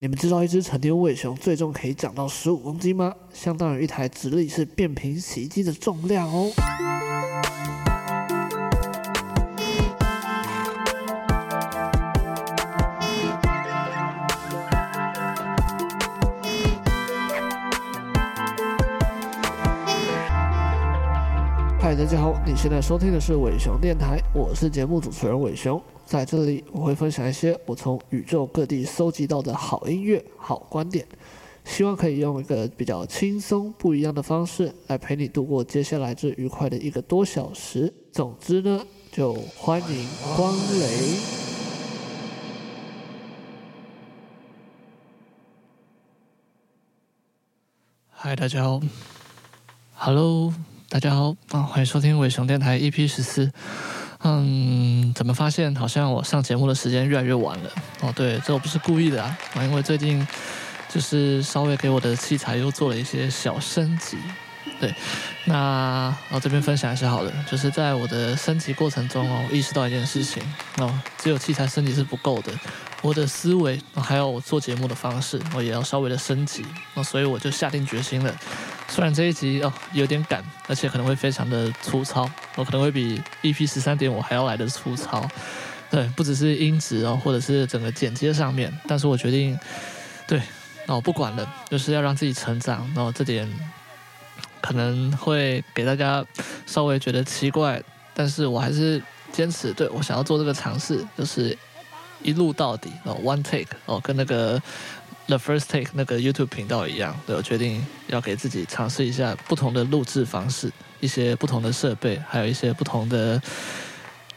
你们知道一只成年伪熊最终可以长到十五公斤吗？相当于一台直立式变频洗衣机的重量哦。大家好，你现在收听的是伟熊电台，我是节目主持人伟熊。在这里，我会分享一些我从宇宙各地搜集到的好音乐、好观点，希望可以用一个比较轻松、不一样的方式来陪你度过接下来这愉快的一个多小时。总之呢，就欢迎光临。嗨，大家好，Hello，大家好，啊，欢迎收听伟雄电台 EP 十四。嗯，怎么发现好像我上节目的时间越来越晚了？哦，对，这我不是故意的啊，因为最近就是稍微给我的器材又做了一些小升级。对，那我这边分享一下好了，就是在我的升级过程中哦，意识到一件事情哦，只有器材升级是不够的，我的思维还有我做节目的方式，我也要稍微的升级。哦，所以我就下定决心了。虽然这一集哦有点赶，而且可能会非常的粗糙，我可能会比 EP 十三点五还要来的粗糙，对，不只是音质哦，或者是整个剪接上面，但是我决定，对，哦不管了，就是要让自己成长，然后这点可能会给大家稍微觉得奇怪，但是我还是坚持，对，我想要做这个尝试，就是一路到底哦，one take 哦，跟那个。The first take 那个 YouTube 频道一样，对，我决定要给自己尝试一下不同的录制方式，一些不同的设备，还有一些不同的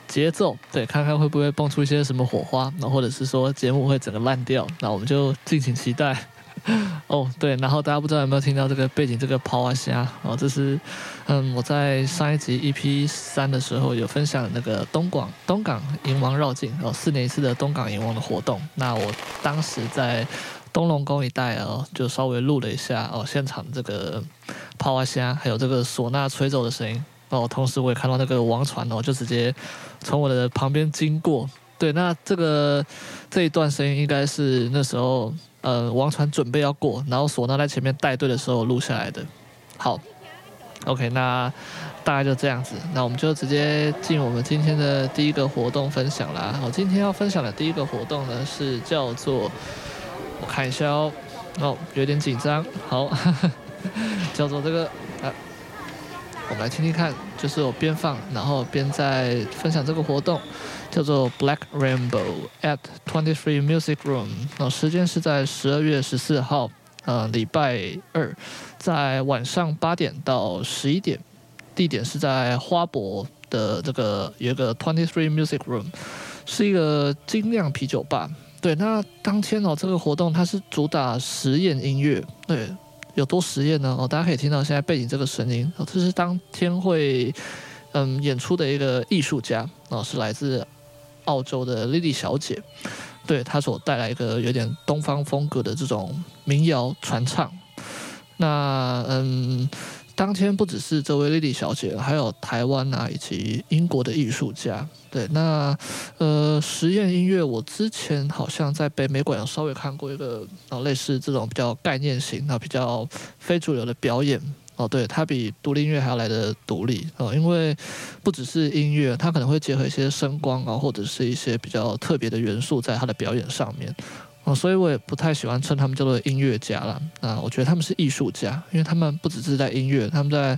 节奏，对，看看会不会蹦出一些什么火花，那或者是说节目会整个烂掉，那我们就敬请期待。哦，对，然后大家不知道有没有听到这个背景这个抛啊虾哦，这是嗯我在上一集 EP 三的时候有分享那个东广东港迎王绕境哦，四年一次的东港迎王的活动，那我当时在。东龙宫一带哦，就稍微录了一下哦，现场这个抛啊虾，还有这个唢呐吹奏的声音哦。同时我也看到那个王船哦，就直接从我的旁边经过。对，那这个这一段声音应该是那时候呃王船准备要过，然后唢呐在前面带队的时候录下来的。好，OK，那大概就这样子。那我们就直接进我们今天的第一个活动分享啦。好，今天要分享的第一个活动呢是叫做。我看一下哦，哦，有点紧张。好，呵 呵叫做这个啊，我们来听听看，就是我边放，然后边在分享这个活动，叫做 Black Rainbow at Twenty Three Music Room。那时间是在十二月十四号，呃，礼拜二，在晚上八点到十一点，地点是在花博的这个有一个 Twenty Three Music Room，是一个精酿啤酒吧。对，那当天哦，这个活动它是主打实验音乐，对，有多实验呢？哦，大家可以听到现在背景这个声音，哦，这是当天会嗯演出的一个艺术家，哦，是来自澳洲的 Lily 小姐，对，她所带来一个有点东方风格的这种民谣传唱，那嗯。当天不只是这位莉莉小姐，还有台湾啊以及英国的艺术家。对，那呃实验音乐，我之前好像在北美馆有稍微看过一个哦类似这种比较概念型、啊比较非主流的表演哦。对，它比独立音乐还要来得独立哦，因为不只是音乐，它可能会结合一些声光啊，或者是一些比较特别的元素在它的表演上面。哦，所以我也不太喜欢称他们叫做音乐家了。啊，我觉得他们是艺术家，因为他们不只是在音乐，他们在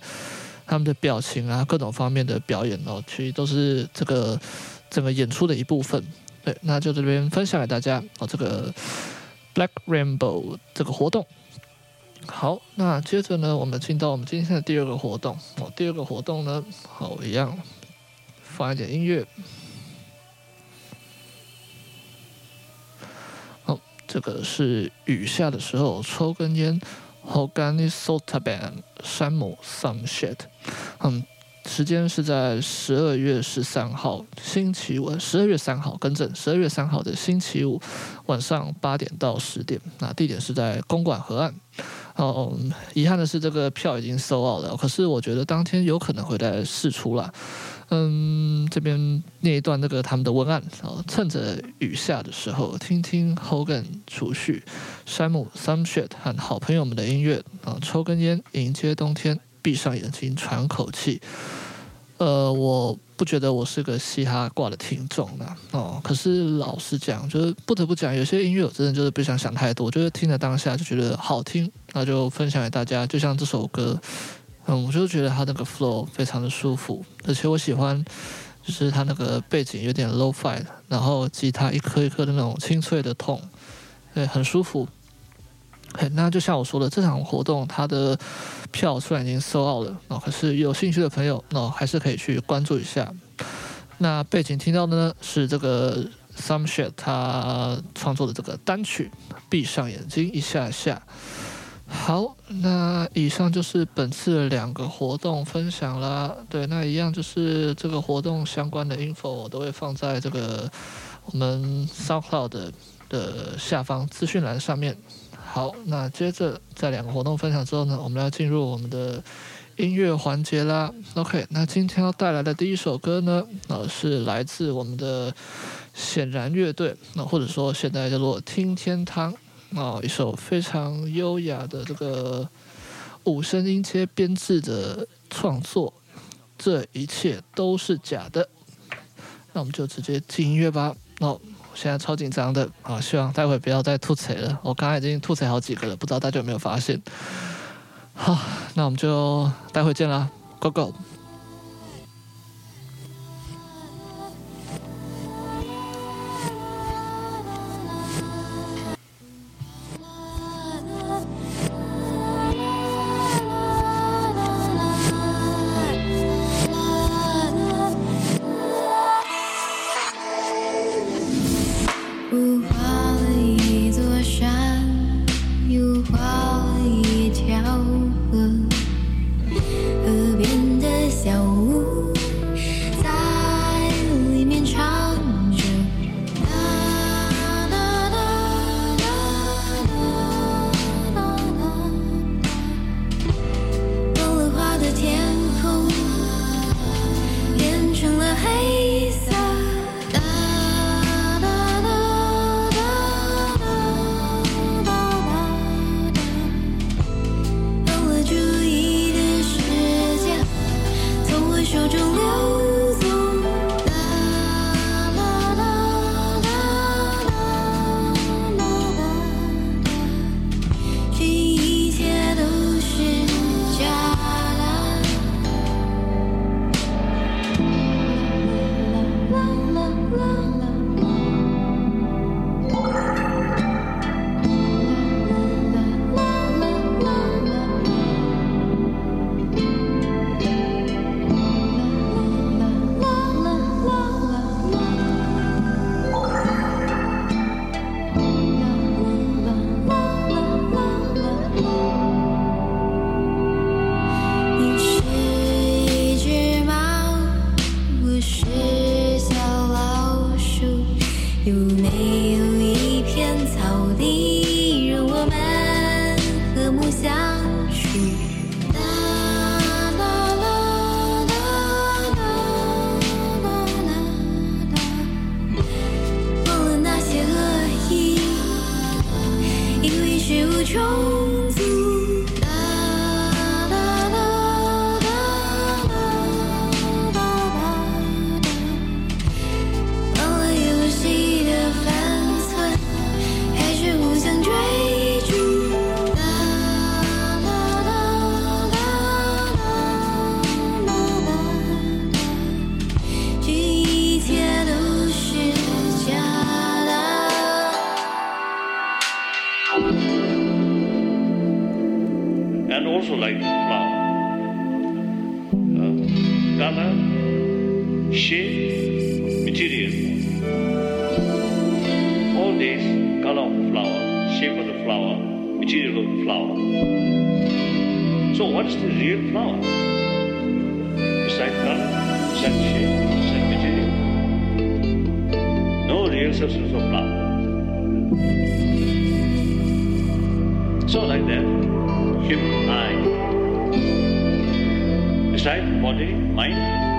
他们的表情啊，各种方面的表演哦，其实都是这个整个演出的一部分。对，那就这边分享给大家哦，这个 Black Rainbow 这个活动。好，那接着呢，我们进到我们今天的第二个活动。哦，第二个活动呢，好，一样放一点音乐。这个是雨下的时候抽根烟，Hogany Sotaban 山姆 Some Shit。嗯，时间是在十二月十三号星期五，十二月三号更正，十二月三号的星期五晚上八点到十点。那地点是在公馆河岸。哦，遗憾的是这个票已经 sold out 了，可是我觉得当天有可能会在试出啦。嗯，这边念一段那个他们的文案然后，趁着雨下的时候，听听 Hogan 储蓄，山姆 Samshit 和好朋友们的音乐啊，抽根烟，迎接冬天，闭上眼睛喘口气。呃，我不觉得我是个嘻哈挂的听众呢，哦，可是老实讲，就是不得不讲，有些音乐我真的就是不想想太多，就是听了当下就觉得好听，那就分享给大家。就像这首歌，嗯，我就觉得他那个 flow 非常的舒服，而且我喜欢。就是他那个背景有点 low-fi，然后吉他一颗一颗的那种清脆的痛，对，很舒服。嘿，那就像我说的，这场活动它的票虽然已经售 out 了，哦，可是有兴趣的朋友，哦，还是可以去关注一下。那背景听到的呢，是这个 Some Shit 他创作的这个单曲，闭上眼睛一下下。好，那以上就是本次两个活动分享啦。对，那一样就是这个活动相关的 info 我都会放在这个我们 SoundCloud 的，的下方资讯栏上面。好，那接着在两个活动分享之后呢，我们要进入我们的音乐环节啦。OK，那今天要带来的第一首歌呢，呃，是来自我们的显然乐队，那或者说现在叫做听天堂。哦，一首非常优雅的这个五声音阶编制的创作，这一切都是假的。那我们就直接进音乐吧。哦，我现在超紧张的啊，希望待会不要再吐槽了。我刚才已经吐槽好几个了，不知道大家有没有发现？好，那我们就待会见啦，Go Go！life, body, mind.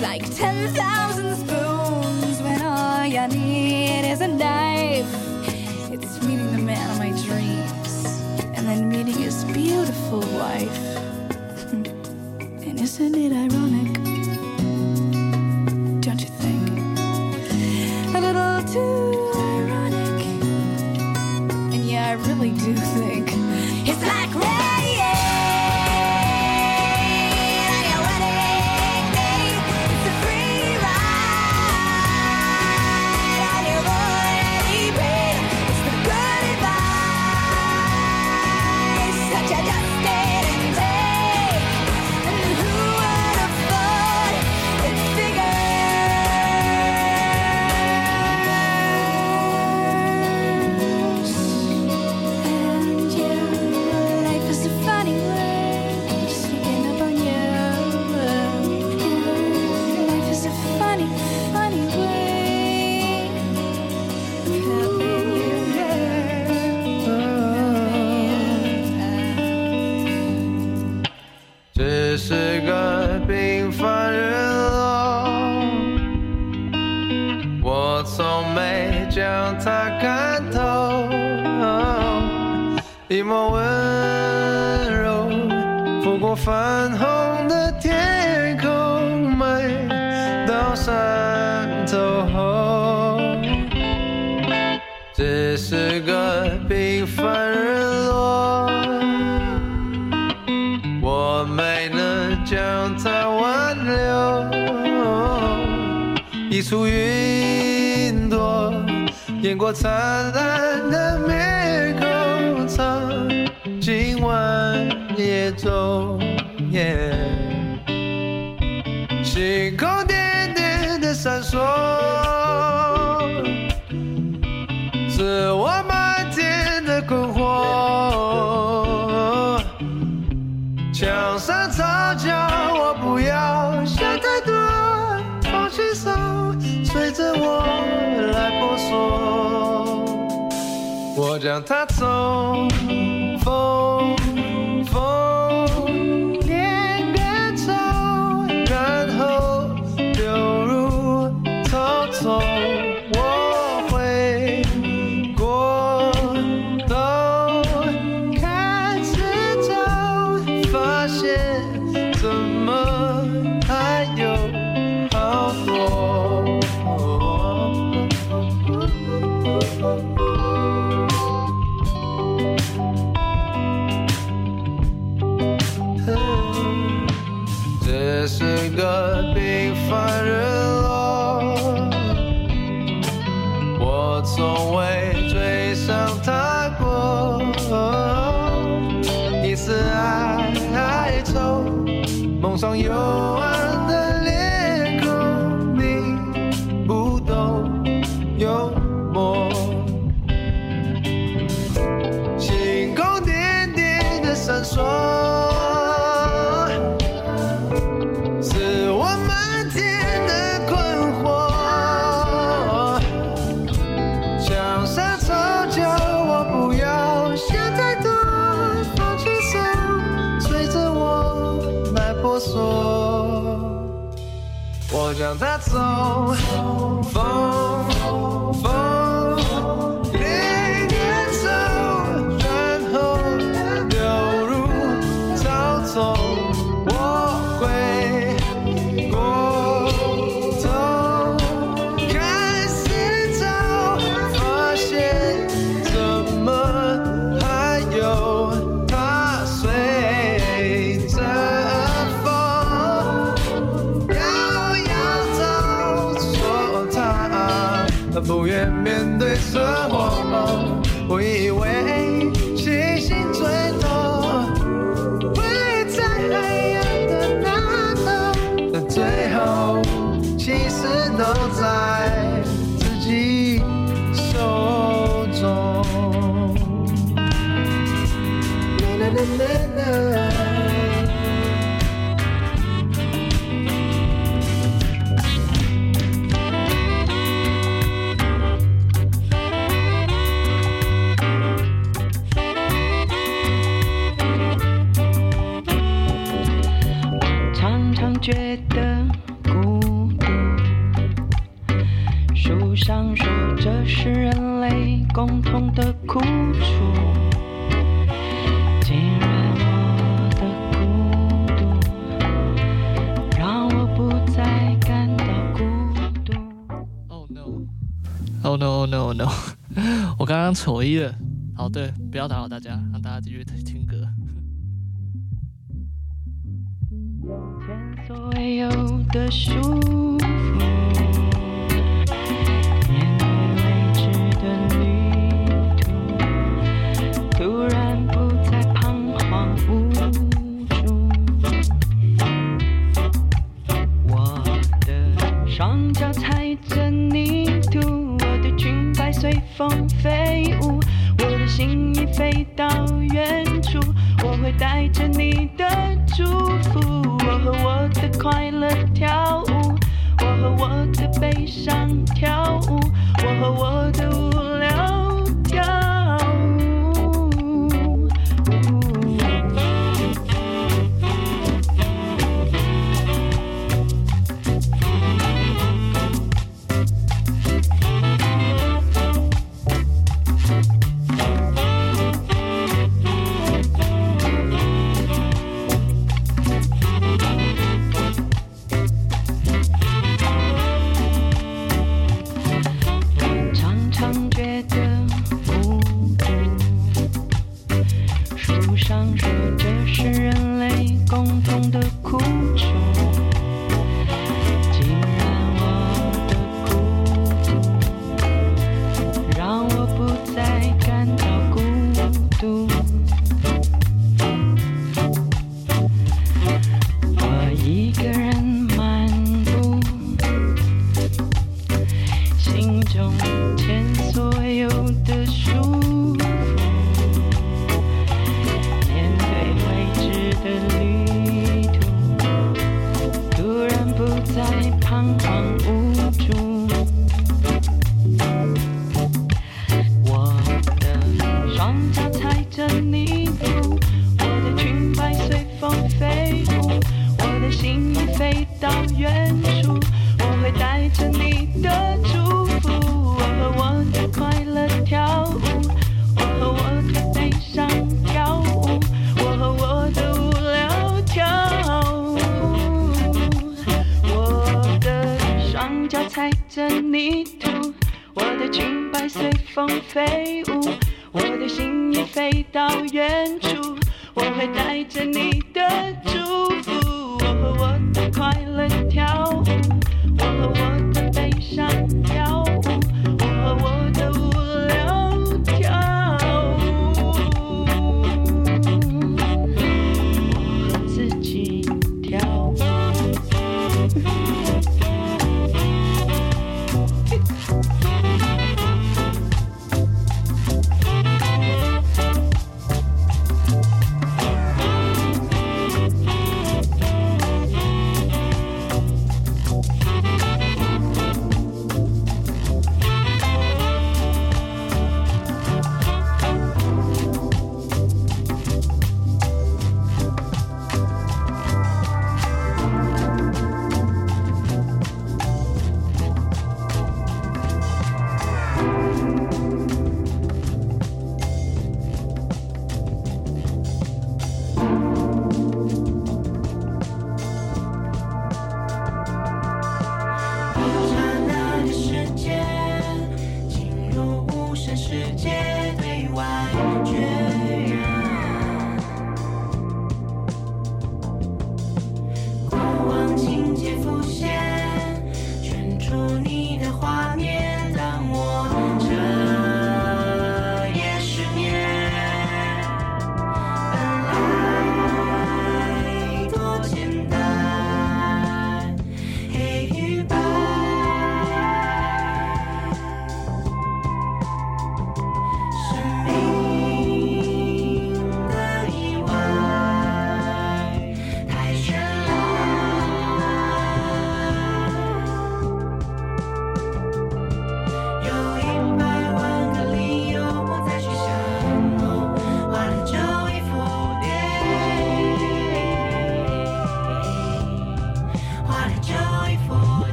like 10,000. 平凡日落我从未追上太过。一丝哀愁梦上有 so 唯一的，好，对，不要打扰大家，让大家继续听歌。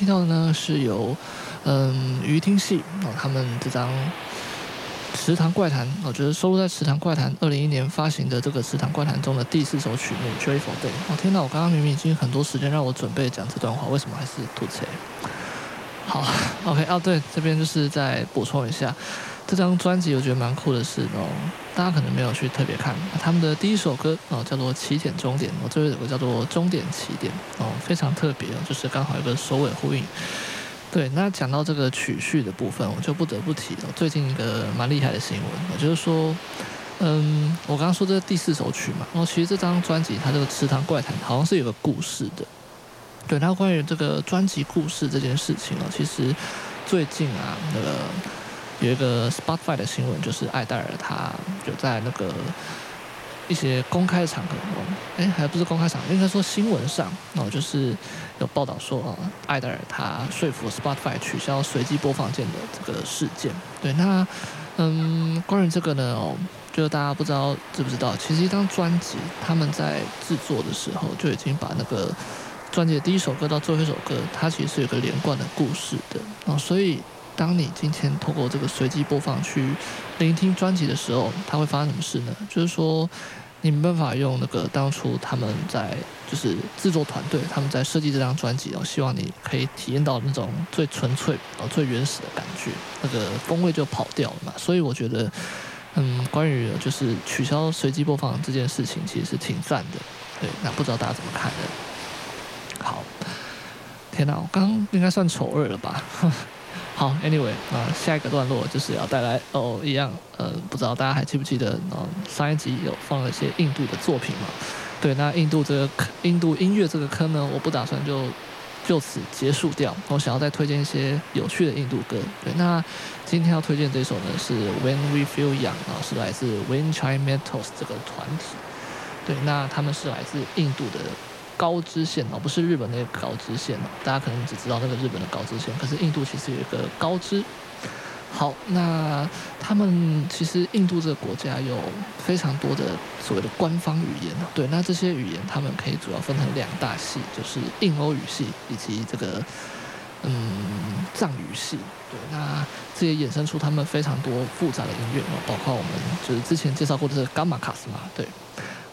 听到的呢是由嗯于听戏啊他们这张《池塘怪谈》，我觉得收录在《池塘怪谈》二零一一年发行的这个《池塘怪谈》中的第四首曲目《Joyful Day》。哦，天哪，我刚刚明明已经很多时间让我准备讲这段话，为什么还是吐词？好，OK，啊对，这边就是再补充一下。这张专辑我觉得蛮酷的是哦，大家可能没有去特别看他们的第一首歌哦，叫做起点终点哦，最后一首歌叫做终点起点哦，非常特别哦，就是刚好有个首尾呼应。对，那讲到这个曲序的部分，我就不得不提哦，最近一个蛮厉害的新闻，也就是说，嗯，我刚刚说这第四首曲嘛，然后其实这张专辑它这个池塘怪谈好像是有个故事的。对，那关于这个专辑故事这件事情哦，其实最近啊那个。有一个 Spotify 的新闻，就是艾戴尔他就在那个一些公开的场合，哎，还不是公开场，应该说新闻上，哦，就是有报道说，哦，艾戴尔他说服 Spotify 取消随机播放键的这个事件。对，那嗯，关于这个呢，哦，就是大家不知道知不知道，其实一张专辑他们在制作的时候就已经把那个专辑的第一首歌到最后一首歌，它其实是有个连贯的故事的，哦，所以。当你今天透过这个随机播放去聆听专辑的时候，它会发生什么事呢？就是说，你没办法用那个当初他们在就是制作团队他们在设计这张专辑然后，希望你可以体验到那种最纯粹哦、最原始的感觉，那个风味就跑掉了嘛。所以我觉得，嗯，关于就是取消随机播放这件事情，其实是挺赞的。对，那不知道大家怎么看呢？好，天哪，我刚刚应该算丑二了吧？好，Anyway，啊，下一个段落就是要带来哦，一样，呃，不知道大家还记不记得，哦，上一集有放了一些印度的作品嘛？对，那印度这个印度音乐这个坑呢，我不打算就就此结束掉，我想要再推荐一些有趣的印度歌。对，那今天要推荐这首呢是 When We Feel Young 啊，是来自 Wind Chime Metals 这个团体。对，那他们是来自印度的。高知县哦，不是日本那个高知县哦，大家可能只知道那个日本的高知县，可是印度其实有一个高知。好，那他们其实印度这个国家有非常多的所谓的官方语言，对，那这些语言他们可以主要分成两大系，就是印欧语系以及这个嗯藏语系，对，那这也衍生出他们非常多复杂的音乐哦，包括我们就是之前介绍过的这个伽马卡斯嘛，对。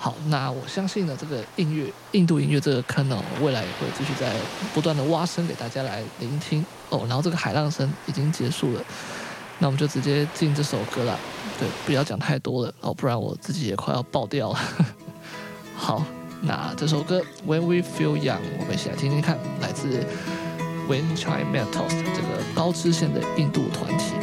好，那我相信呢，这个音乐，印度音乐这个坑呢，未来也会继续在不断的挖深给大家来聆听哦。然后这个海浪声已经结束了，那我们就直接进这首歌了。对，不要讲太多了哦，不然我自己也快要爆掉了。好，那这首歌《When We Feel Young》，我们一起来听听看，来自 Wind Chime Metals 这个高知县的印度团体。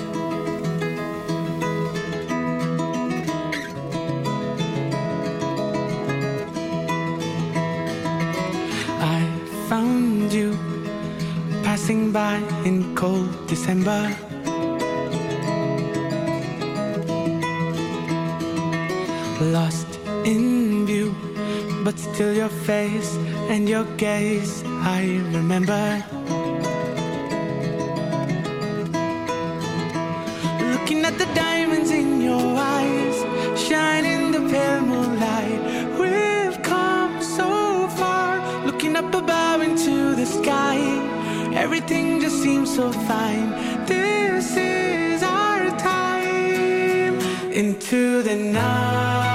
By in cold December. Lost in view, but still your face and your gaze I remember. Looking at the diamonds in your eyes, Everything just seems so fine. This is our time into the night.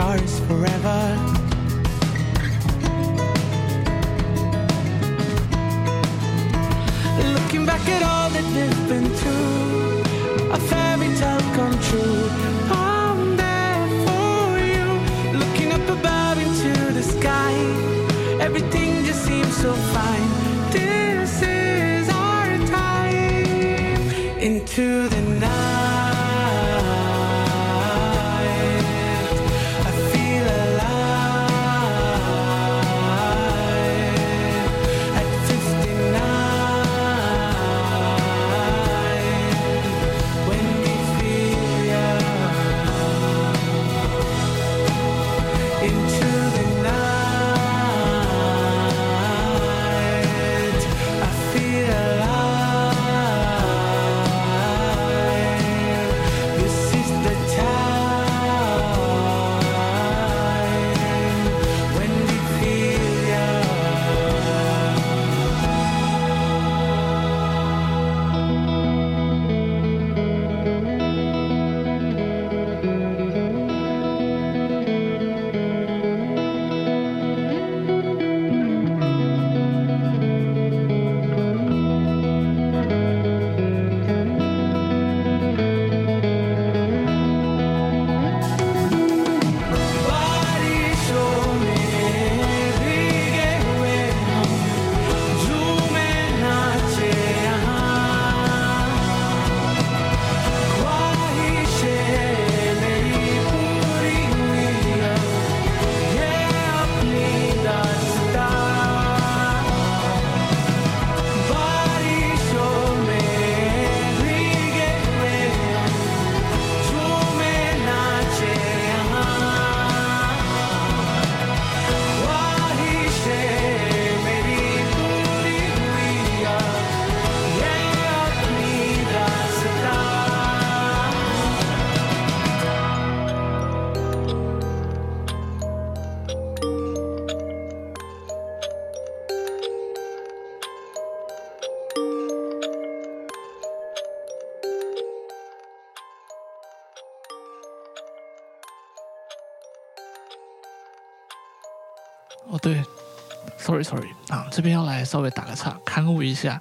Stars forever. Looking back at all that we've been through a fairy tale come true. I'm there for you, looking up above into the sky. Everything just seems so fine. This is our time into the 啊，这边要来稍微打个岔，勘误一下。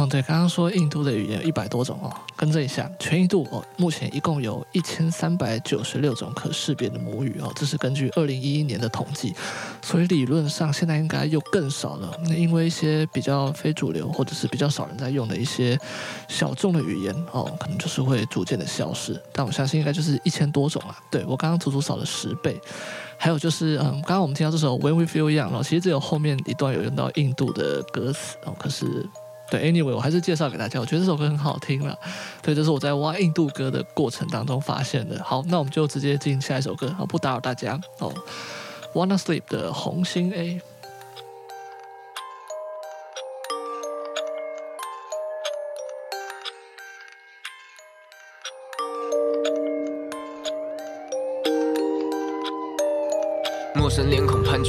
嗯，对，刚刚说印度的语言有一百多种哦，更正一下，全印度哦，目前一共有一千三百九十六种可识别的母语哦，这是根据二零一一年的统计，所以理论上现在应该又更少了。那因为一些比较非主流或者是比较少人在用的一些小众的语言哦，可能就是会逐渐的消失。但我相信应该就是一千多种啊，对，我刚刚足足少了十倍。还有就是，嗯，刚刚我们听到这首《When We Feel Young》哦，其实只有后面一段有用到印度的歌词哦，可是。对，anyway，我还是介绍给大家。我觉得这首歌很好听了，对，这是我在挖印度歌的过程当中发现的。好，那我们就直接进下一首歌，好，不打扰大家哦。Wanna Sleep 的红星 A。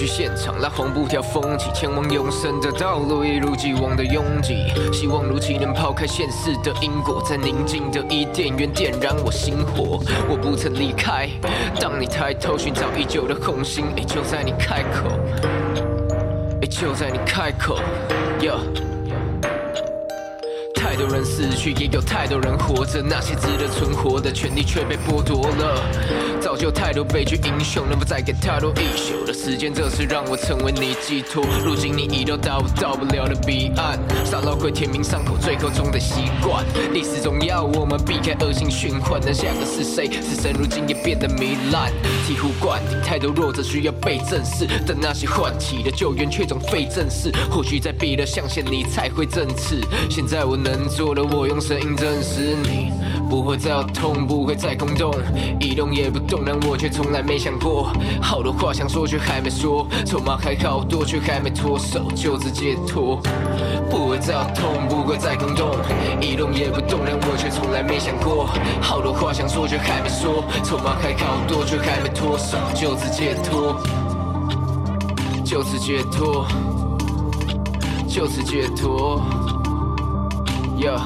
去现场，拉黄布条封起，前往永生的道路一如既往的拥挤。希望如期能抛开现世的因果，在宁静的伊甸园点燃我心火。我不曾离开，当你抬头寻找已久的红星，诶，就在你开口，诶，就在你开口，yeah。太多人死去，也有太多人活着。那些值得存活的权利却被剥夺了。造就太多悲剧英雄，能否再给太多一宿的时间？这次让我成为你寄托。如今你已到达我到不了的彼岸。沙漏会填名伤口，最后总得习惯。历史总要我们避开恶性循环。能下个是谁？死神如今也变得糜烂。醍醐灌顶，太多弱者需要被正视，但那些唤起的救援却总被正视。或许在别的象限你才会正视。现在我能。做的我用声音证实你不会再有痛，不会再空洞，一动也不动，但我却从来没想过。好多话想说却还没说，筹码还好多却还没脱手，就此解脱。不会再有痛，不会再空洞，一动也不动，但我却从来没想过。好多话想说却还没说，筹码还好多却还没脱手，就此解脱，就此解脱，就此解脱。Yeah，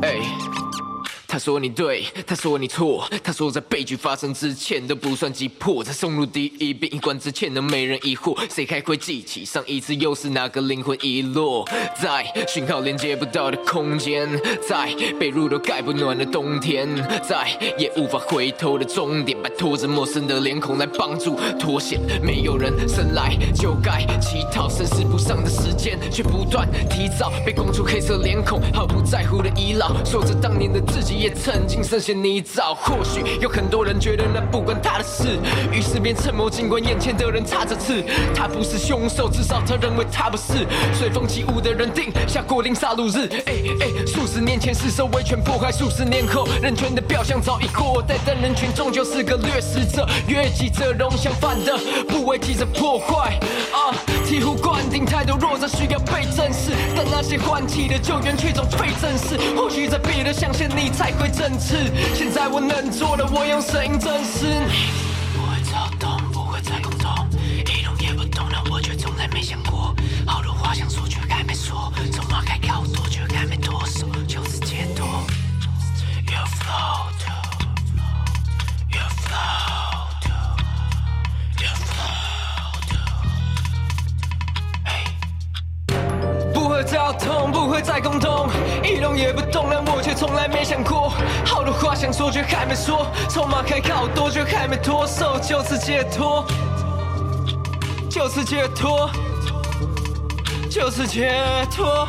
哎。他说你对，他说你错。他说在悲剧发生之前都不算急迫，在送入第一殡仪馆之前都没人疑惑。谁还会记起上一次又是哪个灵魂遗落？在讯号连接不到的空间，在被褥都盖不暖的冬天，在也无法回头的终点，拜托着陌生的脸孔来帮助脱险。没有人生来就该乞讨，生死簿上的时间却不断提早被供出黑色脸孔，毫不在乎的倚老，说着当年的自己也曾经深陷泥沼。或许有很多人觉得那不关他的事，于是便趁魔，尽管眼前的人插着刺。他不是凶手，至少他认为他不是。随风起舞的人定下过定杀戮日。哎，数十年前是受威权破坏，数十年后人权的表象早已过待，但人群终究是个掠食者，越急着容相反的部位急着破坏。啊，醍醐灌顶，太多弱者需要被正视，但那些唤起的救援却总被正视。或许在别的象限你才会正视。现在我能做的，我用声音证实痛，不会再空洞，一动也不动，但我却从来没想过，好多话想说却还没说，筹码开靠多却还没脱手，就此解脱，就此解脱，就此解脱。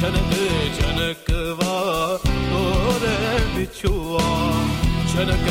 Çenk çenk va dore biçua çenk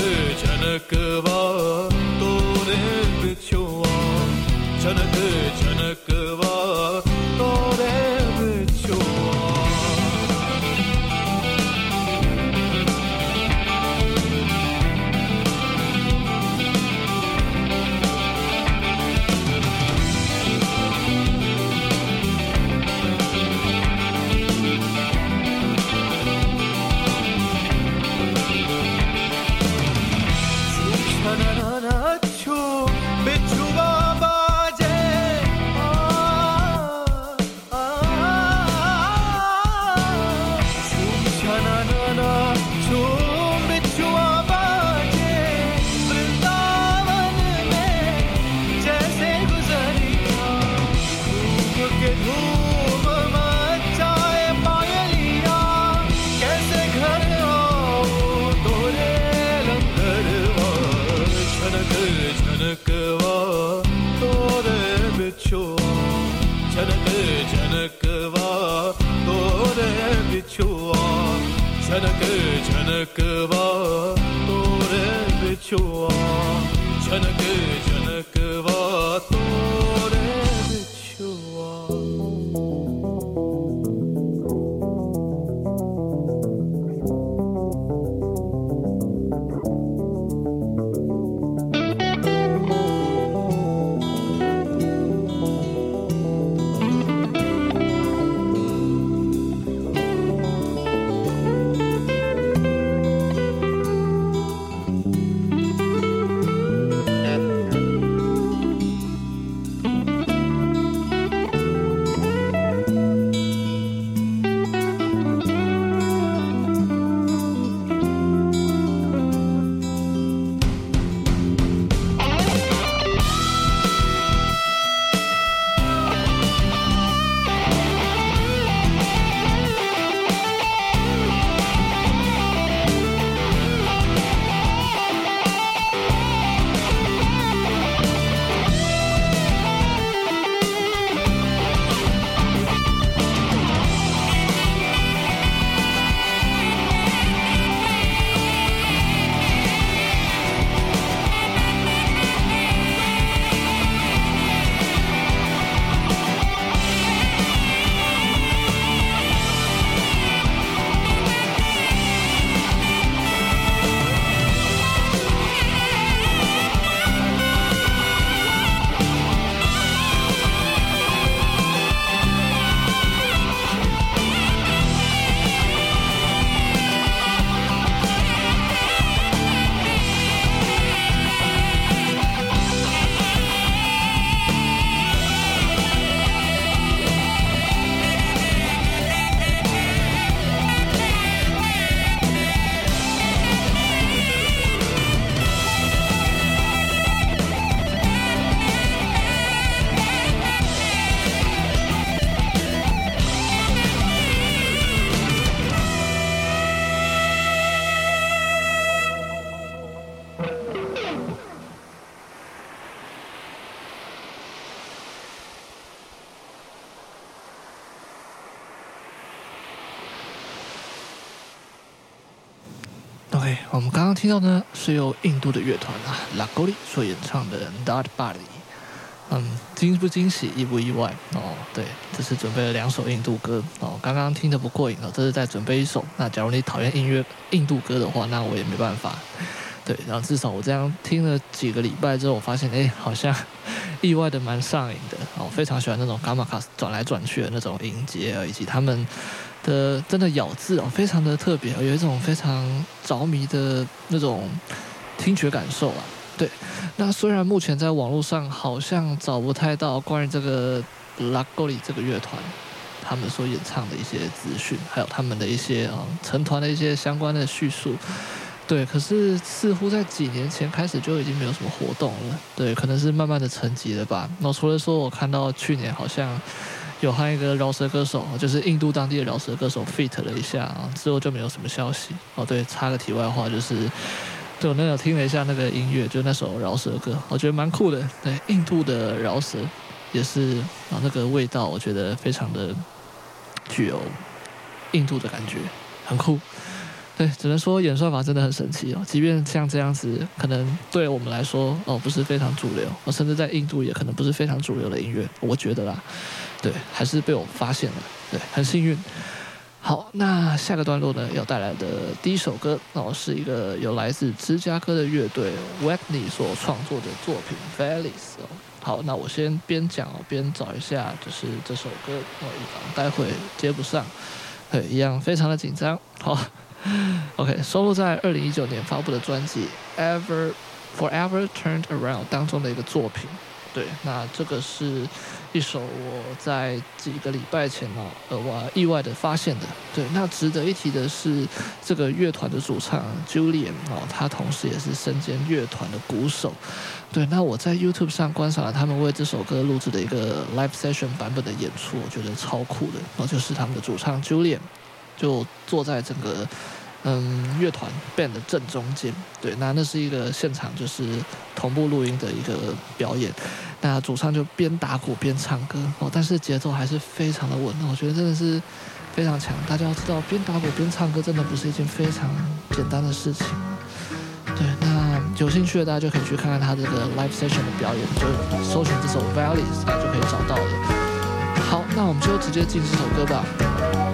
听到呢是由印度的乐团啊拉古里所演唱的《Dard Bali》。嗯，惊不惊喜，意不意外？哦，对，这是准备了两首印度歌哦。刚刚听得不过瘾了，这是在准备一首。那假如你讨厌音乐印度歌的话，那我也没办法。对，然后至少我这样听了几个礼拜之后，我发现哎，好像意外的蛮上瘾的。我非常喜欢那种伽马卡转来转去的那种音阶，以及他们的真的咬字哦，非常的特别，有一种非常着迷的那种听觉感受啊。对，那虽然目前在网络上好像找不太到关于这个 Lagoli 这个乐团他们所演唱的一些资讯，还有他们的一些啊成团的一些相关的叙述。对，可是似乎在几年前开始就已经没有什么活动了。对，可能是慢慢的沉寂了吧。那除了说我看到去年好像有和一个饶舌歌手，就是印度当地的饶舌歌手 feat 了一下，之后就没有什么消息。哦，对，插个题外话，就是对我那有听了一下那个音乐，就那首饶舌歌，我觉得蛮酷的。对，印度的饶舌也是啊，那个味道我觉得非常的具有印度的感觉，很酷。对，只能说演算法真的很神奇哦。即便像这样子，可能对我们来说哦不是非常主流，甚至在印度也可能不是非常主流的音乐，我觉得啦，对，还是被我发现了，对，很幸运。好，那下个段落呢要带来的第一首歌哦，是一个由来自芝加哥的乐队 Wetney 所创作的作品 Valleys 哦。好，那我先边讲边找一下，就是这首歌，以防待会接不上，对，一样非常的紧张。好。OK，收录在二零一九年发布的专辑《Ever Forever Turned Around》当中的一个作品。对，那这个是一首我在几个礼拜前呢，呃，我意外的发现的。对，那值得一提的是，这个乐团的主唱 Julian 哦，他同时也是身兼乐团的鼓手。对，那我在 YouTube 上观赏了他们为这首歌录制的一个 Live Session 版本的演出，我觉得超酷的。然后就是他们的主唱 Julian。就坐在整个嗯乐团 band 的正中间，对，那那是一个现场就是同步录音的一个表演，那主唱就边打鼓边唱歌哦，但是节奏还是非常的稳，那我觉得真的是非常强。大家要知道，边打鼓边唱歌真的不是一件非常简单的事情。对，那有兴趣的大家就可以去看看他这个 live session 的表演，就搜寻这首 Valleys 就可以找到了。好，那我们就直接进这首歌吧。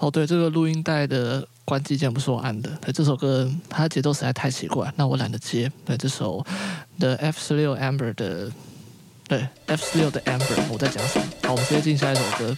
哦，对，这个录音带的关机键不是我按的。对，这首歌它节奏实在太奇怪，那我懒得接。对，这首的 F 十六 Amber 的，对 F 十六的 Amber，我在讲什么？好，我们直接进下一首歌。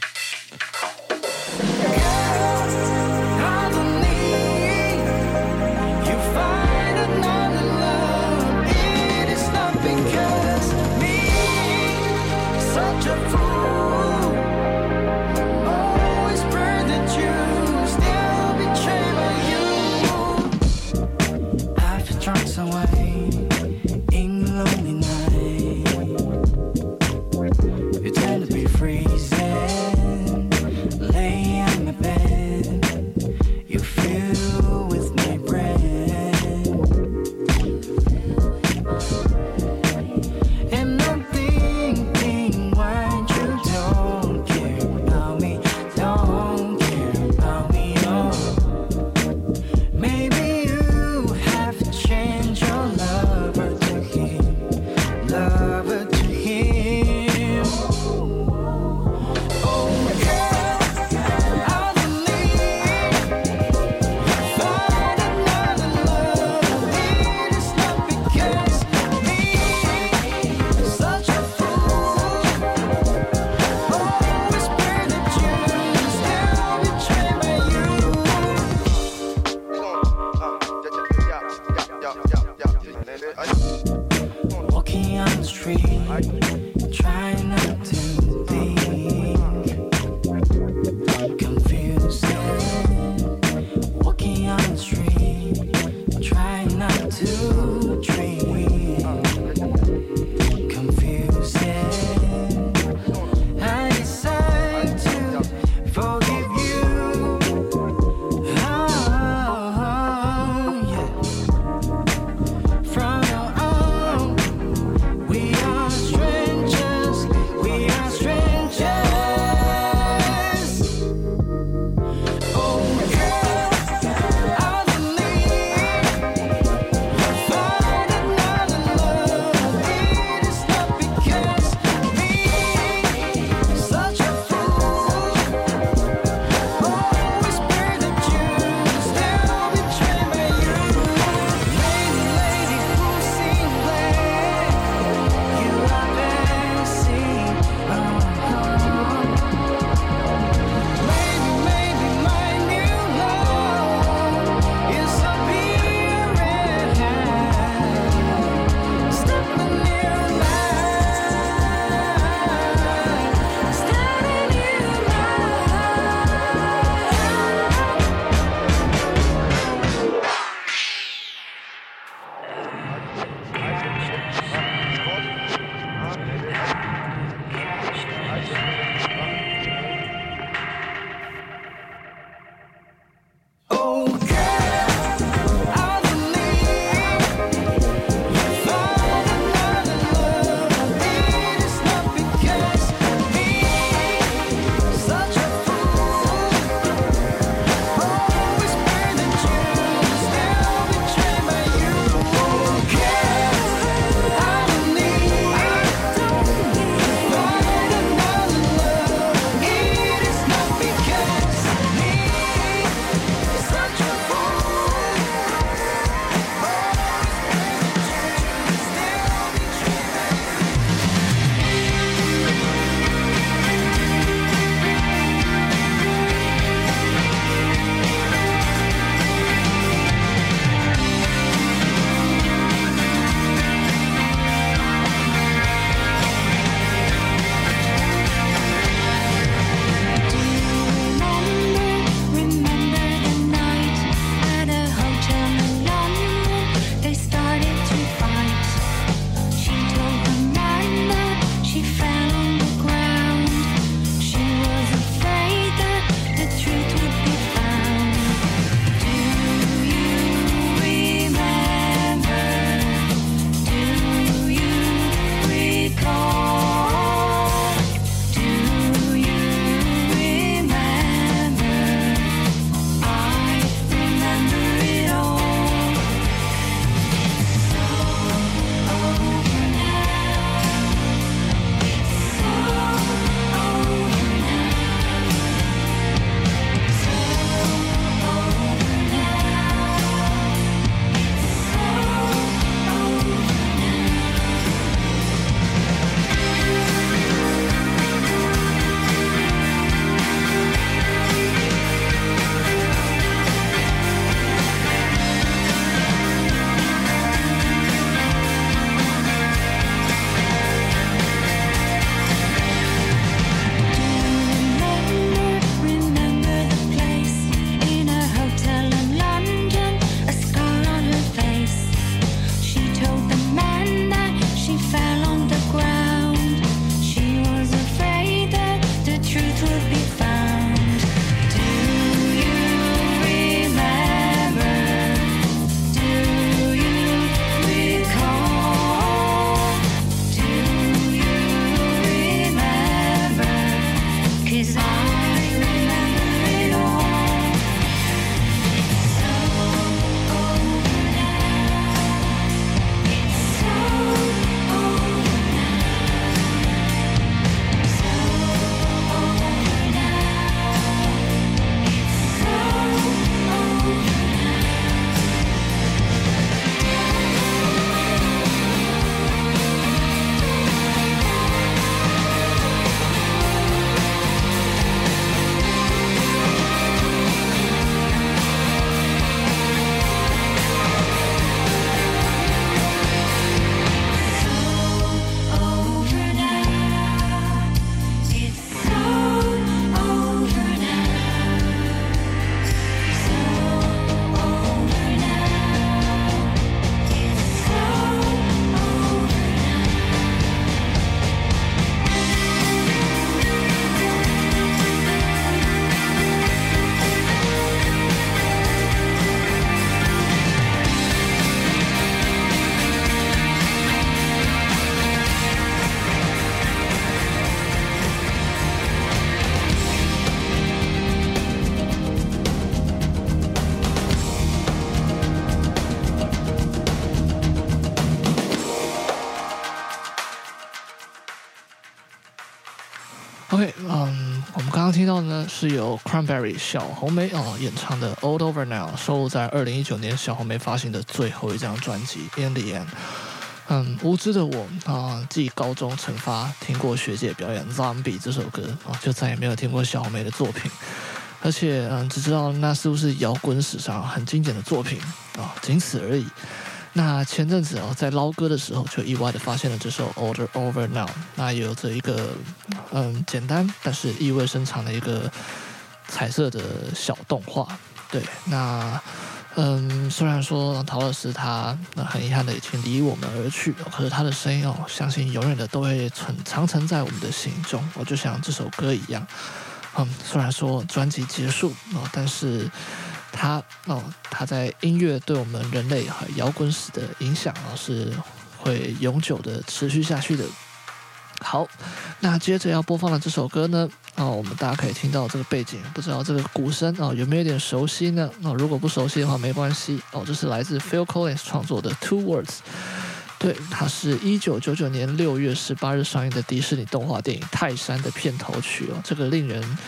是由 Cranberry 小红莓哦演唱的《Old Over Now》，收录在二零一九年小红莓发行的最后一张专辑《In the End》。嗯，无知的我啊，继高中成发听过学姐表演《Zombie》这首歌啊，就再也没有听过小红莓的作品，而且嗯，只知道那似乎是摇滚史上很经典的作品啊，仅此而已。那前阵子哦，在捞歌的时候，就意外的发现了这首《All Over Now》，那有着一个嗯简单但是意味深长的一个彩色的小动画。对，那嗯，虽然说陶乐斯他那很遗憾的已经离我们而去，可是他的声音哦，相信永远的都会存长存在我们的心中。我就像这首歌一样，嗯，虽然说专辑结束哦，但是。他哦，他在音乐对我们人类和摇滚史的影响啊，是会永久的持续下去的。好，那接着要播放的这首歌呢，哦，我们大家可以听到这个背景，不知道这个鼓声哦有没有点熟悉呢？哦，如果不熟悉的话没关系哦，这是来自 Phil Collins 创作的《Two Words》，对，它是一九九九年六月十八日上映的迪士尼动画电影《泰山》的片头曲哦，这个令人。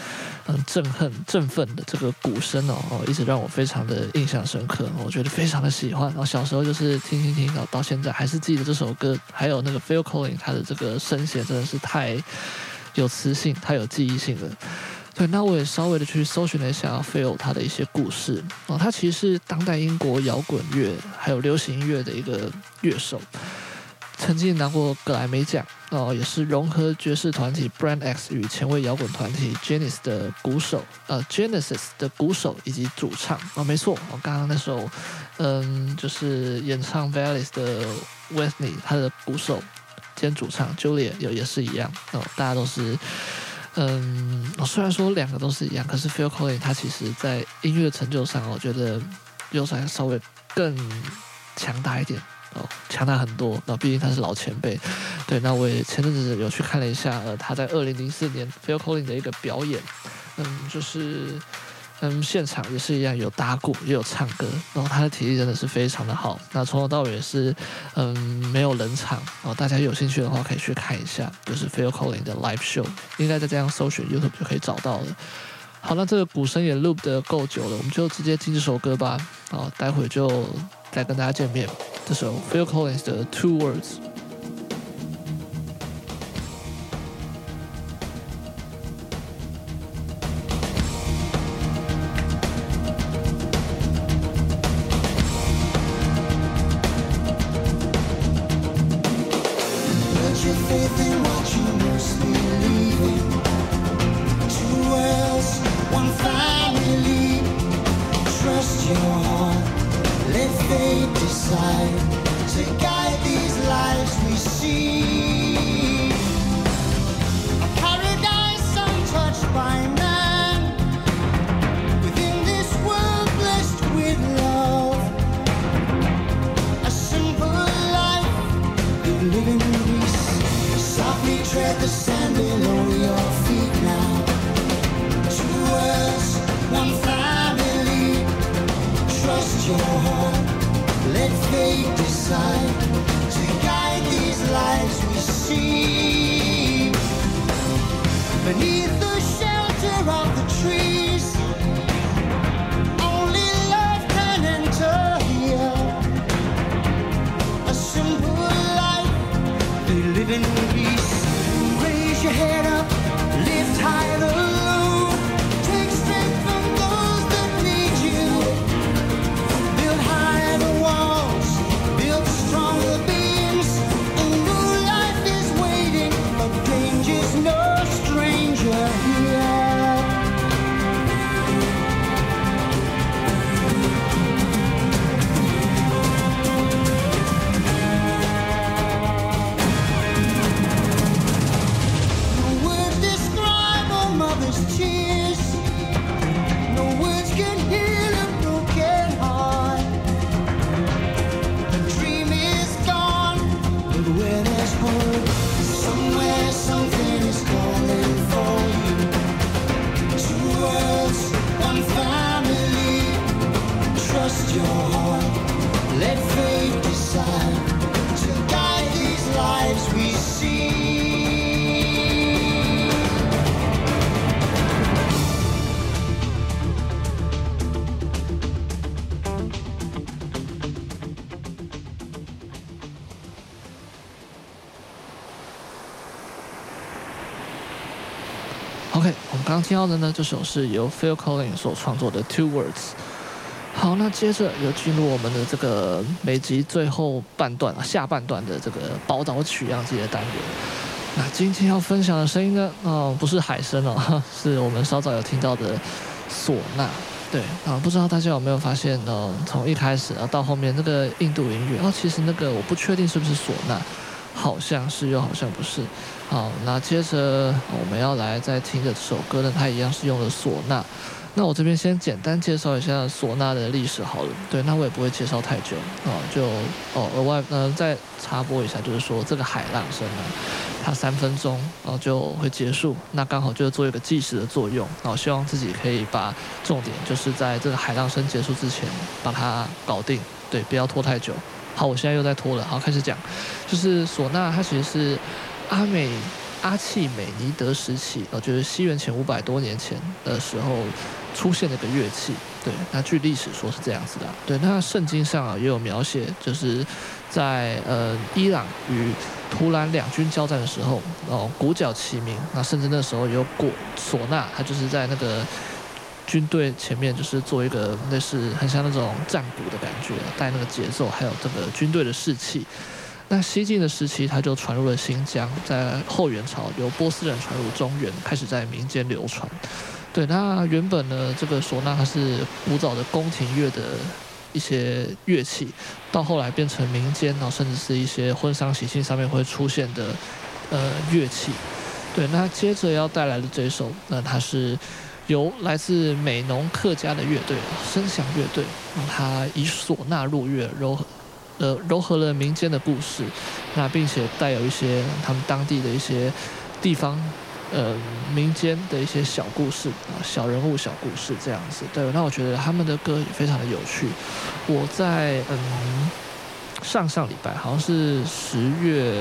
嗯，振奋振奋的这个鼓声哦，哦，一直让我非常的印象深刻，我觉得非常的喜欢。然后小时候就是听听听，到到现在还是记得这首歌，还有那个 Phil Collins 他的这个声线真的是太有磁性、太有记忆性了。对，那我也稍微的去搜寻了一下 Phil 他的一些故事哦，他其实是当代英国摇滚乐还有流行音乐的一个乐手。曾经拿过格莱美奖哦，也是融合爵士团体 Brand X 与前卫摇滚团体 Genesis 的鼓手，呃，Genesis 的鼓手以及主唱、哦，没错，我刚刚那首，嗯，就是演唱 Valleys 的 Whitney，他的鼓手兼主唱 Julian 也也是一样哦，大家都是，嗯，虽然说两个都是一样，可是 Phil Collins 他其实在音乐成就上，我觉得优势还稍微更强大一点。哦，强大很多。那毕竟他是老前辈，对。那我也前阵子有去看了一下，呃，他在二零零四年 Phil Collins 的一个表演，嗯，就是嗯，现场也是一样有打鼓也有唱歌，然后他的体力真的是非常的好。那从头到尾是嗯没有冷场哦。大家有兴趣的话可以去看一下，就是 Phil Collins 的 live show，应该在这样搜寻 YouTube 就可以找到了。好，那这个鼓声也 loop 得够久了，我们就直接进这首歌吧。好，待会就再跟大家见面。这首 Phil Collins 的 Two Words。 听到的呢，这首是由 Phil Collins 所创作的《Two Words》。好，那接着又进入我们的这个每集最后半段啊，下半段的这个宝岛曲样机的单元。那今天要分享的声音呢，哦，不是海声哦，是我们稍早有听到的唢呐。对啊，不知道大家有没有发现呢？从一开始啊到后面那个印度音乐，哦，其实那个我不确定是不是唢呐，好像是又好像不是。好，那接着我们要来再听的这首歌呢，它一样是用了唢呐。那我这边先简单介绍一下唢呐的历史好了。对，那我也不会介绍太久啊，就哦额外呢再插播一下，就是说这个海浪声呢，它三分钟然后就会结束，那刚好就做一个计时的作用，然后希望自己可以把重点就是在这个海浪声结束之前把它搞定，对，不要拖太久。好，我现在又在拖了，好，开始讲，就是唢呐它其实是阿美。阿契美尼德时期，呃，就是西元前五百多年前的时候出现的一个乐器。对，那据历史说是这样子的。对，那圣经上也有描写，就是在呃伊朗与图兰两军交战的时候，哦，鼓角齐鸣。那甚至那时候有过唢呐，它就是在那个军队前面，就是做一个类似很像那种战鼓的感觉，带那个节奏，还有这个军队的士气。那西晋的时期，它就传入了新疆，在后元朝由波斯人传入中原，开始在民间流传。对，那原本呢，这个唢呐它是古早的宫廷乐的一些乐器，到后来变成民间，然后甚至是一些婚丧喜庆上面会出现的呃乐器。对，那接着要带来的这首，那它是由来自美浓客家的乐队声响乐队，它以唢呐入乐，柔和。呃，糅合了民间的故事，那并且带有一些他们当地的一些地方，呃，民间的一些小故事啊，小人物、小故事这样子。对，那我觉得他们的歌也非常的有趣。我在嗯上上礼拜，好像是十月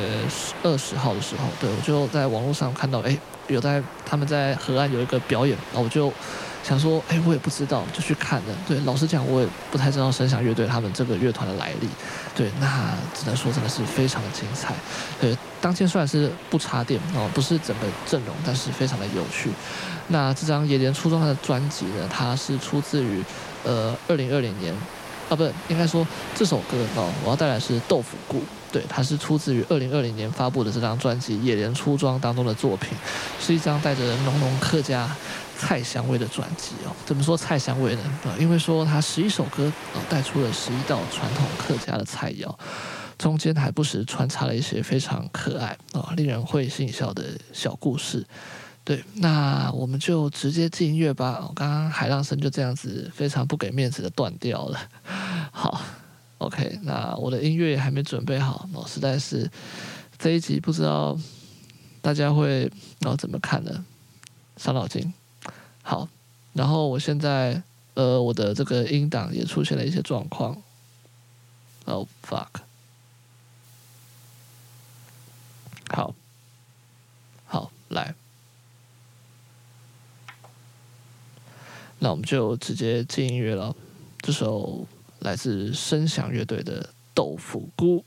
二十号的时候，对，我就在网络上看到，哎，有在他们在河岸有一个表演，然后我就。想说，哎，我也不知道，就去看了。对，老实讲，我也不太知道声响乐队他们这个乐团的来历。对，那只能说真的是非常的精彩。对，当天虽然是不插电哦，不是整个阵容，但是非常的有趣。那这张野莲出装的专辑呢，它是出自于呃二零二零年，啊，不，应该说这首歌哦，我要带来是豆腐菇。对，它是出自于二零二零年发布的这张专辑《野莲出装》当中的作品，是一张带着浓浓客家。菜香味的专辑哦，怎么说菜香味呢？啊，因为说它十一首歌啊，带出了十一道传统客家的菜肴，中间还不时穿插了一些非常可爱啊、令人会心一笑的小故事。对，那我们就直接进音乐吧。刚刚海浪声就这样子非常不给面子的断掉了。好，OK，那我的音乐也还没准备好，我实在是这一集不知道大家会然后怎么看呢？伤脑筋。好，然后我现在呃，我的这个音档也出现了一些状况。Oh fuck！好，好，来，那我们就直接进音乐了。这首来自声响乐队的《豆腐菇》。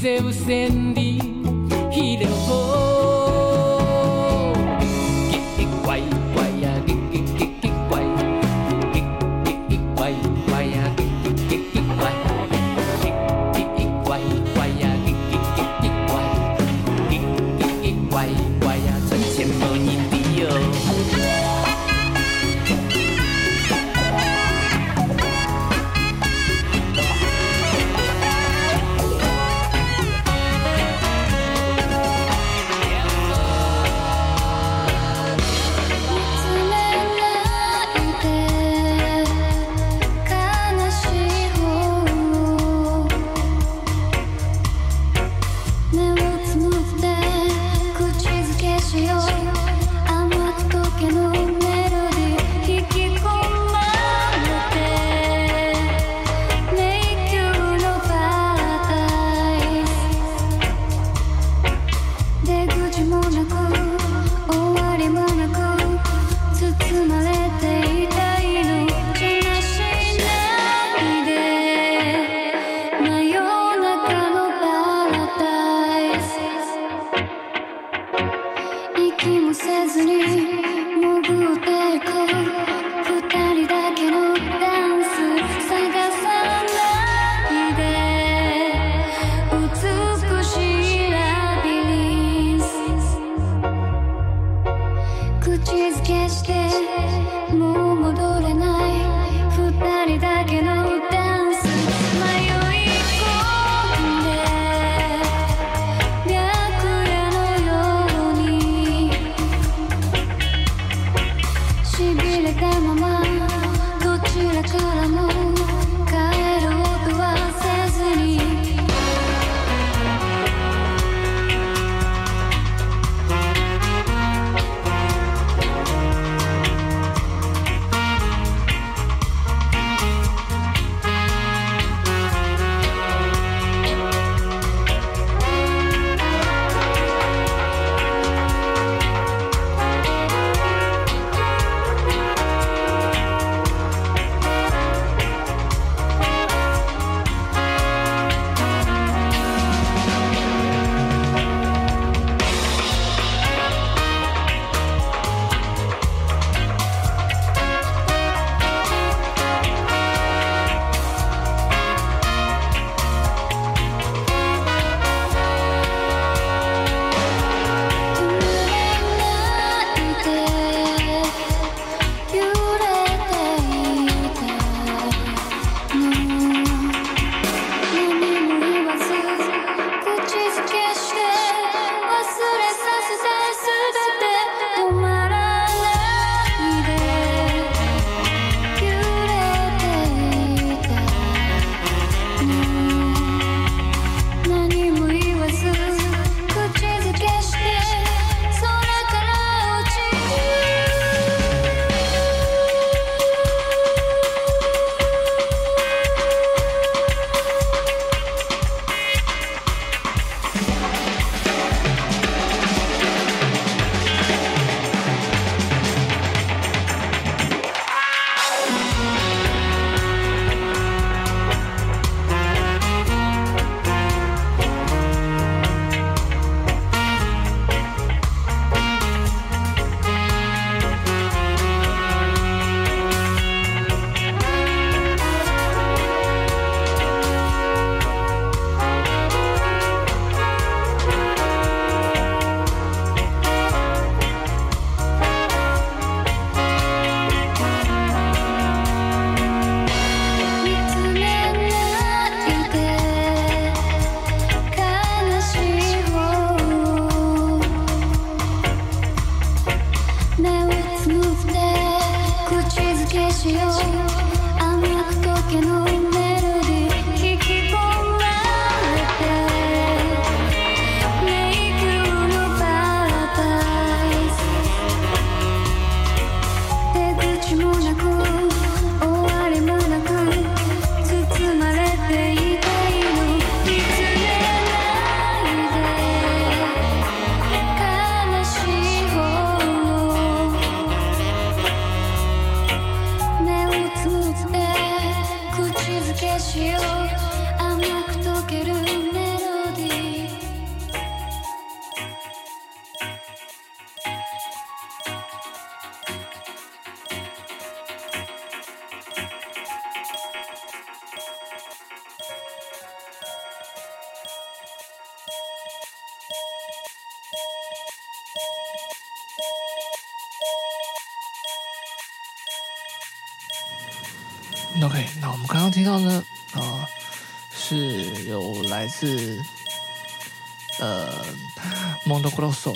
小小仙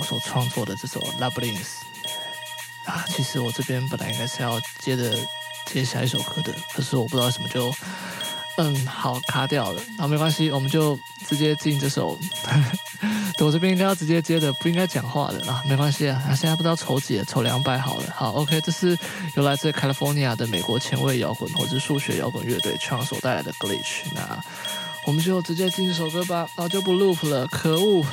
所创作的这首 Labyrinth 啊。其实我这边本来应该是要接着接下一首歌的，可是我不知道为什么就嗯好卡掉了。好，没关系，我们就直接进这首。我这边应该要直接接的，不应该讲话的啊，没关系啊。现在不知道筹几，筹两百好了。好，OK，这是由来自 California 的美国前卫摇滚或者数学摇滚乐队创所带来的 Glitch。那我们就直接进这首歌吧，然后就不 loop 了，可恶。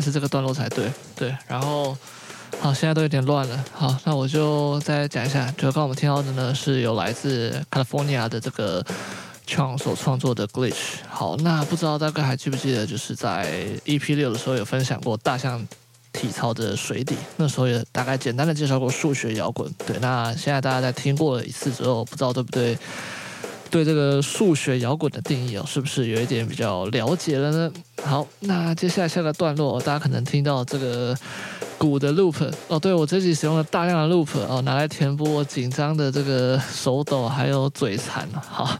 该是这个段落才对，对。然后，好，现在都有点乱了。好，那我就再讲一下，就刚刚我们听到的呢，是有来自 California 的这个 Chunk 所创作的 Glitch。好，那不知道大概还记不记得，就是在 EP 六的时候有分享过大象体操的水底，那时候也大概简单的介绍过数学摇滚。对，那现在大家在听过了一次之后，不知道对不对？对这个数学摇滚的定义哦，是不是有一点比较了解了呢？好，那接下来下个段落，大家可能听到这个鼓的 loop 哦，对，我这集使用了大量的 loop 哦，拿来填补我紧张的这个手抖还有嘴馋，好，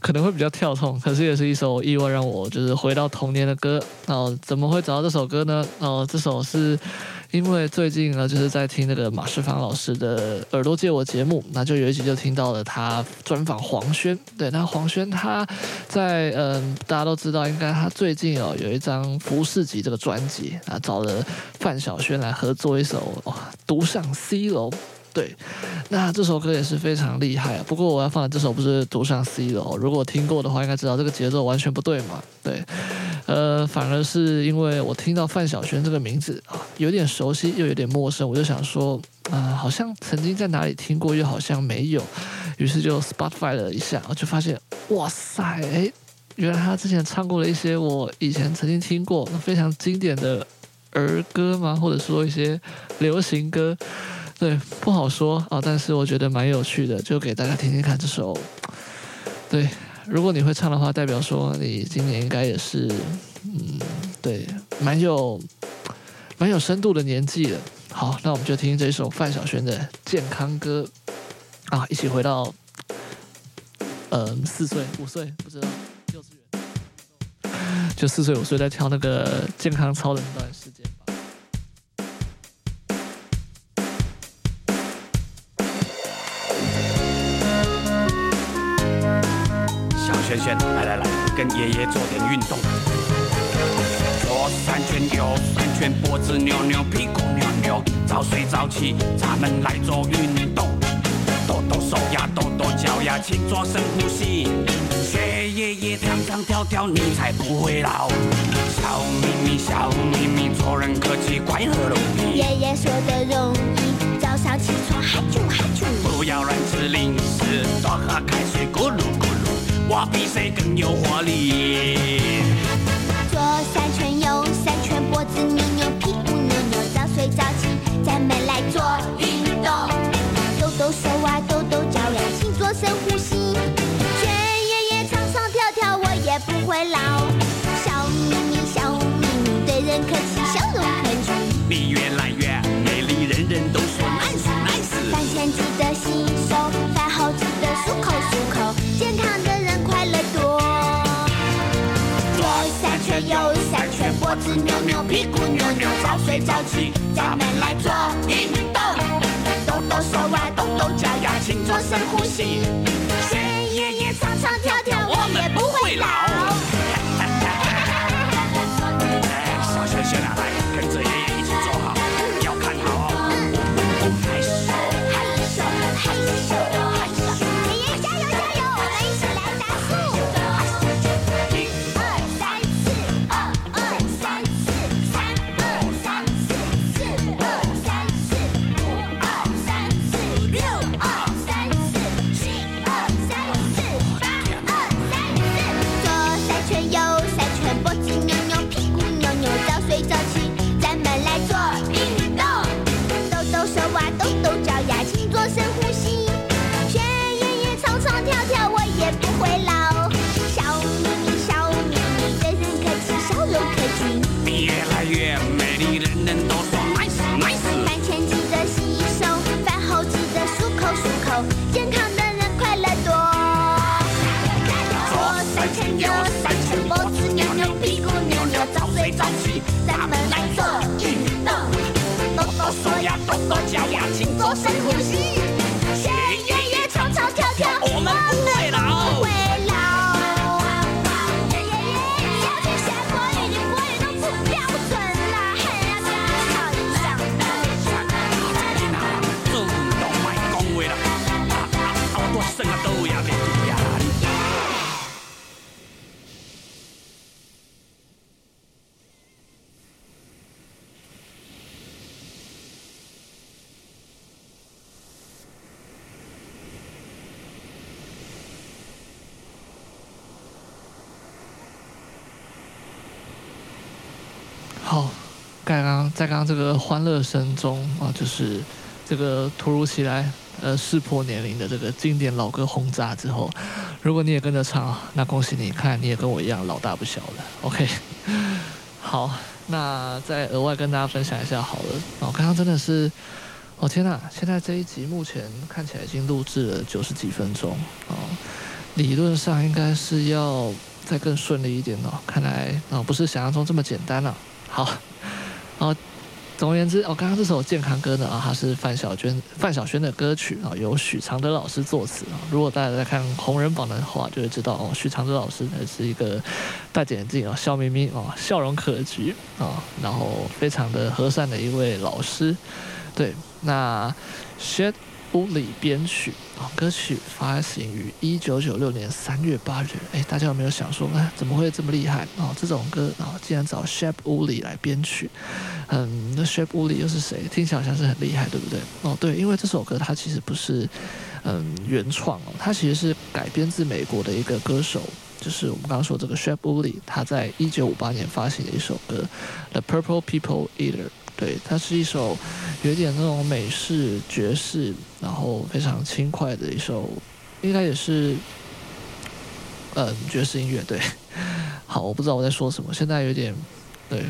可能会比较跳痛，可是也是一首意外让我就是回到童年的歌哦。怎么会找到这首歌呢？哦，这首是。因为最近呢，就是在听那个马世芳老师的《耳朵借我》节目，那就有一集就听到了他专访黄轩。对，那黄轩他在嗯，大家都知道，应该他最近哦有一张《不是集》这个专辑啊，找了范晓萱来合作一首《独上西楼》。对，那这首歌也是非常厉害啊。不过我要放的这首不是《独上 C 楼》，如果听过的话，应该知道这个节奏完全不对嘛。对。呃，反而是因为我听到范晓萱这个名字啊，有点熟悉又有点陌生，我就想说，啊、好像曾经在哪里听过，又好像没有，于是就 Spotify 了一下，我就发现，哇塞，哎，原来他之前唱过了一些我以前曾经听过非常经典的儿歌吗？或者说一些流行歌，对，不好说啊，但是我觉得蛮有趣的，就给大家听听看这首，对。如果你会唱的话，代表说你今年应该也是，嗯，对，蛮有蛮有深度的年纪了。好，那我们就听这首范晓萱的健康歌啊，一起回到，嗯，四岁五岁不知道幼稚园，就四岁五岁在跳那个健康操的那段跟爷爷做点运动。左三圈，右三圈，脖子扭扭，屁股扭扭，早睡早起，咱们来做运动。抖抖手呀，抖抖脚呀，请做深呼吸。学爷爷唱唱跳跳，你才不会老。笑眯眯，笑眯眯，做人客气，快乐容易。爷爷说的容易，早上起床嗨啾嗨啾。不要乱吃零食，多喝开水，咕噜咕噜。我比谁更有活力。左三圈，右三圈，脖子扭扭，屁股扭扭，早睡早起，咱们来做三圈，右三圈，脖子扭扭，屁股扭扭，早睡早起，咱们来做运动。动动手啊，动动脚呀，请做深呼吸。学爷爷唱唱跳跳，我们不会老。在刚刚这个欢乐声中啊，就是这个突如其来呃识破年龄的这个经典老歌轰炸之后，如果你也跟着唱，那恭喜你看，你也跟我一样老大不小了。OK，好，那再额外跟大家分享一下好了。哦，刚刚真的是，哦天呐，现在这一集目前看起来已经录制了九十几分钟哦，理论上应该是要再更顺利一点哦。看来哦不是想象中这么简单了、好，好，总而言之，哦，刚刚这首健康歌呢，啊，它是范晓萱范晓萱的歌曲啊，由许常德老师作词啊。如果大家在看红人榜的话，就会知道哦，许常德老师呢是一个戴眼镜啊，笑眯眯啊，笑容可掬啊，然后非常的和善的一位老师。对，那薛 Wooley 编曲啊，歌曲发行于一九九六年三月八日。哎，大家有没有想说，哎，怎么会这么厉害哦？这种歌啊，竟然找 Shep Wooley 来编曲，嗯，那 Shep Wooley 又是谁？听起来好像是很厉害，对不对？哦，对，因为这首歌它其实不是嗯原创哦，它其实是改编自美国的一个歌手，就是我们刚刚说这个 Shep WOLI 他在一九五八年发行的一首歌《The Purple People Eater》。对，它是一首有点那种美式爵士，然后非常轻快的一首，应该也是，嗯，爵士音乐。对，好，我不知道我在说什么，现在有点，对，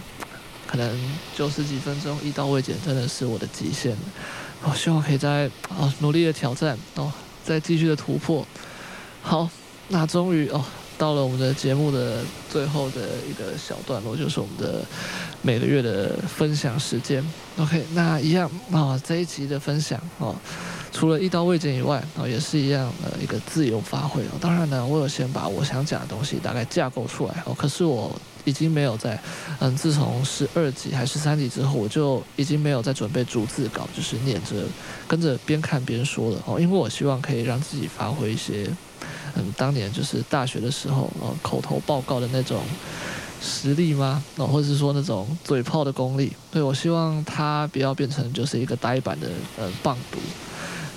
可能九十几分钟一刀未剪，真的是我的极限了。我希望可以再哦努力的挑战哦，再继续的突破。好，那终于哦。到了我们的节目的最后的一个小段落，就是我们的每个月的分享时间。OK，那一样啊，这一集的分享啊，除了一刀未剪以外，哦，也是一样呃一个自由发挥哦。当然呢，我有先把我想讲的东西大概架构出来哦。可是我已经没有在，嗯，自从十二集还是三集之后，我就已经没有在准备逐字稿，就是念着跟着边看边说了哦。因为我希望可以让自己发挥一些，嗯，当年就是大学的时候哦，口头报告的那种实力吗？哦，或者是说那种嘴炮的功力？对，我希望他不要变成就是一个呆板的呃棒读。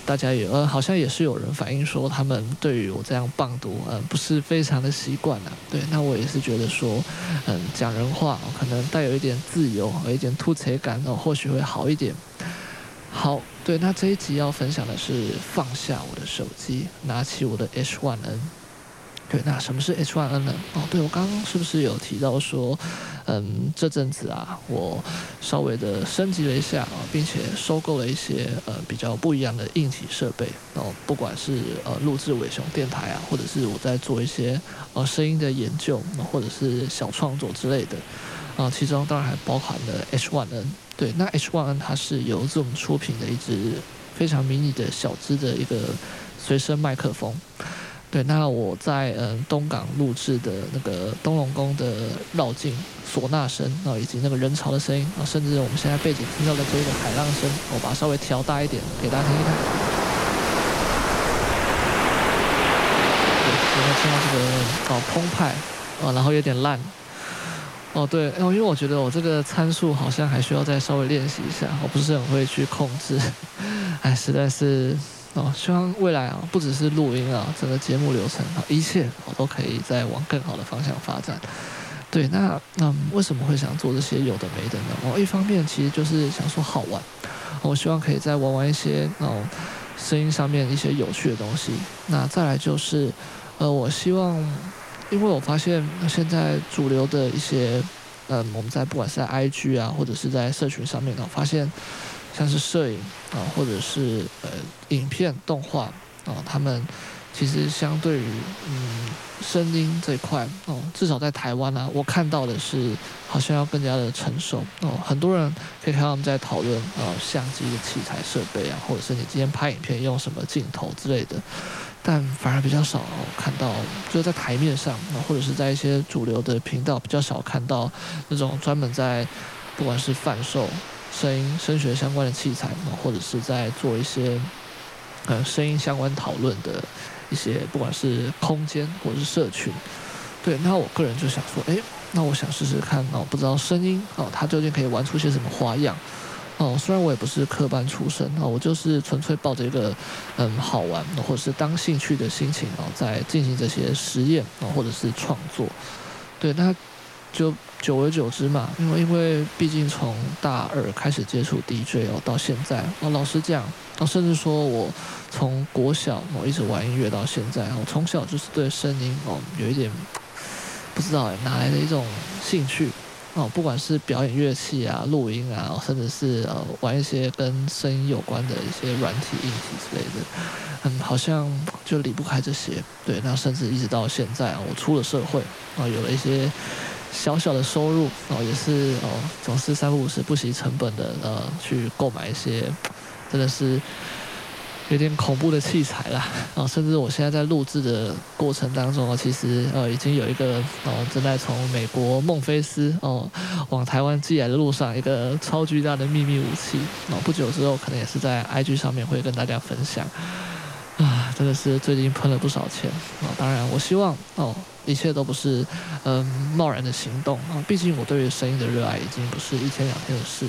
大家也呃，好像也是有人反映说，他们对于我这样棒读，呃，不是非常的习惯了。对，那我也是觉得说，嗯，讲人话可能带有一点自由，有一点突切感，哦，或许会好一点。好，对，那这一集要分享的是放下我的手机，拿起我的 H1N。对，那什么是 H1N 呢？哦，对，我刚刚是不是有提到说，嗯，这阵子啊，我稍微的升级了一下啊，并且收购了一些呃比较不一样的硬体设备哦，不管是呃录制伟雄电台啊，或者是我在做一些呃声音的研究，或者是小创作之类的啊，其中当然还包含了 H1N。对，那 H1N 它是由 Zoom 出品的一支非常迷你的小支的一个随身麦克风。对，那我在嗯东港录制的那个东龙宫的绕境唢呐声啊，以及那个人潮的声音啊，甚至我们现在背景听到的这个海浪声，我把它稍微调大一点，给大家听一听。对，有没有听到这个哦澎湃啊，然后有点烂哦，对，因为我觉得我这个参数好像还需要再稍微练习一下，我不是很会去控制，哎，实在是。哦，希望未来啊，不只是录音啊，整个节目流程啊，一切我都可以再往更好的方向发展。对，那那、为什么会想做这些有的没的呢？哦，一方面其实就是想说好玩，我希望可以再玩玩一些哦，声音上面一些有趣的东西。那再来就是，呃，我希望，因为我发现现在主流的一些，嗯，我们在不管是在 IG 啊，或者是在社群上面呢，发现。像是摄影啊，或者是呃影片动画啊，他们其实相对于嗯声音这一块哦，至少在台湾呢、啊，我看到的是好像要更加的成熟哦。很多人可以看到他们在讨论啊相机的器材设备啊，或者是你今天拍影片用什么镜头之类的，但反而比较少、看到，就是在台面上，或者是在一些主流的频道比较少看到那种专门在不管是贩售。声音声学相关的器材，或者是在做一些呃声音相关讨论的一些，不管是空间或者是社群，对，那我个人就想说，诶，那我想试试看哦，不知道声音哦，它究竟可以玩出些什么花样哦？虽然我也不是科班出身啊，我就是纯粹抱着一个嗯好玩或者是当兴趣的心情哦，在进行这些实验啊，或者是创作，对，那就。久而久之嘛，因为因为毕竟从大二开始接触 DJ 哦，到现在哦，老实讲，哦，甚至说我从国小我一直玩音乐到现在，我从小就是对声音哦有一点不知道哎哪来的一种兴趣哦，不管是表演乐器啊、录音啊，甚至是呃玩一些跟声音有关的一些软体、硬体之类的，嗯，好像就离不开这些。对，那甚至一直到现在啊，我出了社会啊，有了一些。小小的收入哦，也是哦，总是三不五时不惜成本的呃，去购买一些，真的是有点恐怖的器材啦。哦，甚至我现在在录制的过程当中哦，其实呃已经有一个哦正在从美国孟菲斯哦往台湾寄来的路上，一个超巨大的秘密武器哦，不久之后可能也是在 IG 上面会跟大家分享啊，真的是最近喷了不少钱啊。当然，我希望哦。一切都不是，嗯，贸然的行动啊！毕竟我对于声音的热爱已经不是一天两天的事。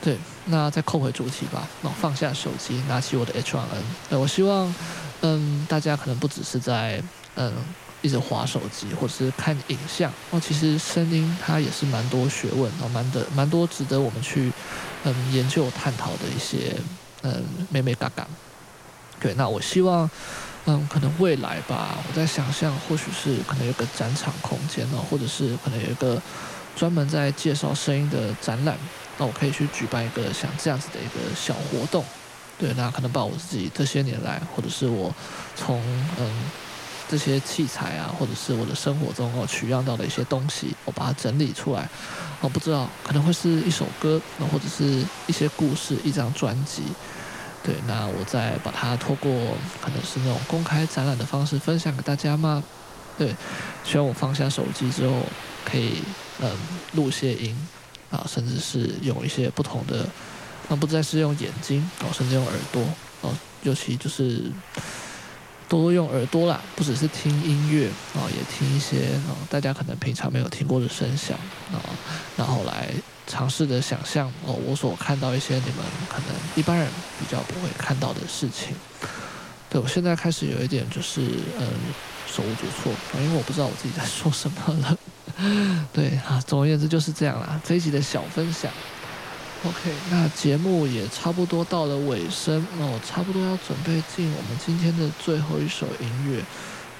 对，那再扣回主题吧。那放下手机，拿起我的 H1N。呃，我希望，嗯，大家可能不只是在，嗯，一直划手机或者是看影像哦，其实声音它也是蛮多学问哦，蛮的蛮多值得我们去，嗯，研究探讨的一些，嗯，眉眉角角。对，那我希望。嗯，可能未来吧，我在想象，或许是可能有个展场空间哦，或者是可能有一个专门在介绍声音的展览，那我可以去举办一个像这样子的一个小活动。对，那可能把我自己这些年来，或者是我从嗯这些器材啊，或者是我的生活中我取样到的一些东西，我把它整理出来。我不知道，可能会是一首歌，或者是一些故事，一张专辑。对，那我再把它透过可能是那种公开展览的方式分享给大家吗？对，希望我放下手机之后可以嗯录些音啊，甚至是用一些不同的，那不再是用眼睛哦，甚至用耳朵哦，尤其就是多多用耳朵啦，不只是听音乐啊，也听一些啊大家可能平常没有听过的声响啊，然后来尝试着想象哦，我所看到一些你们可能一般人比较不会看到的事情。对，我现在开始有一点就是嗯。手无足措，因为我不知道我自己在说什么了。对啊，总而言之就是这样啦。这一集的小分享，OK，那节目也差不多到了尾声哦，差不多要准备进我们今天的最后一首音乐。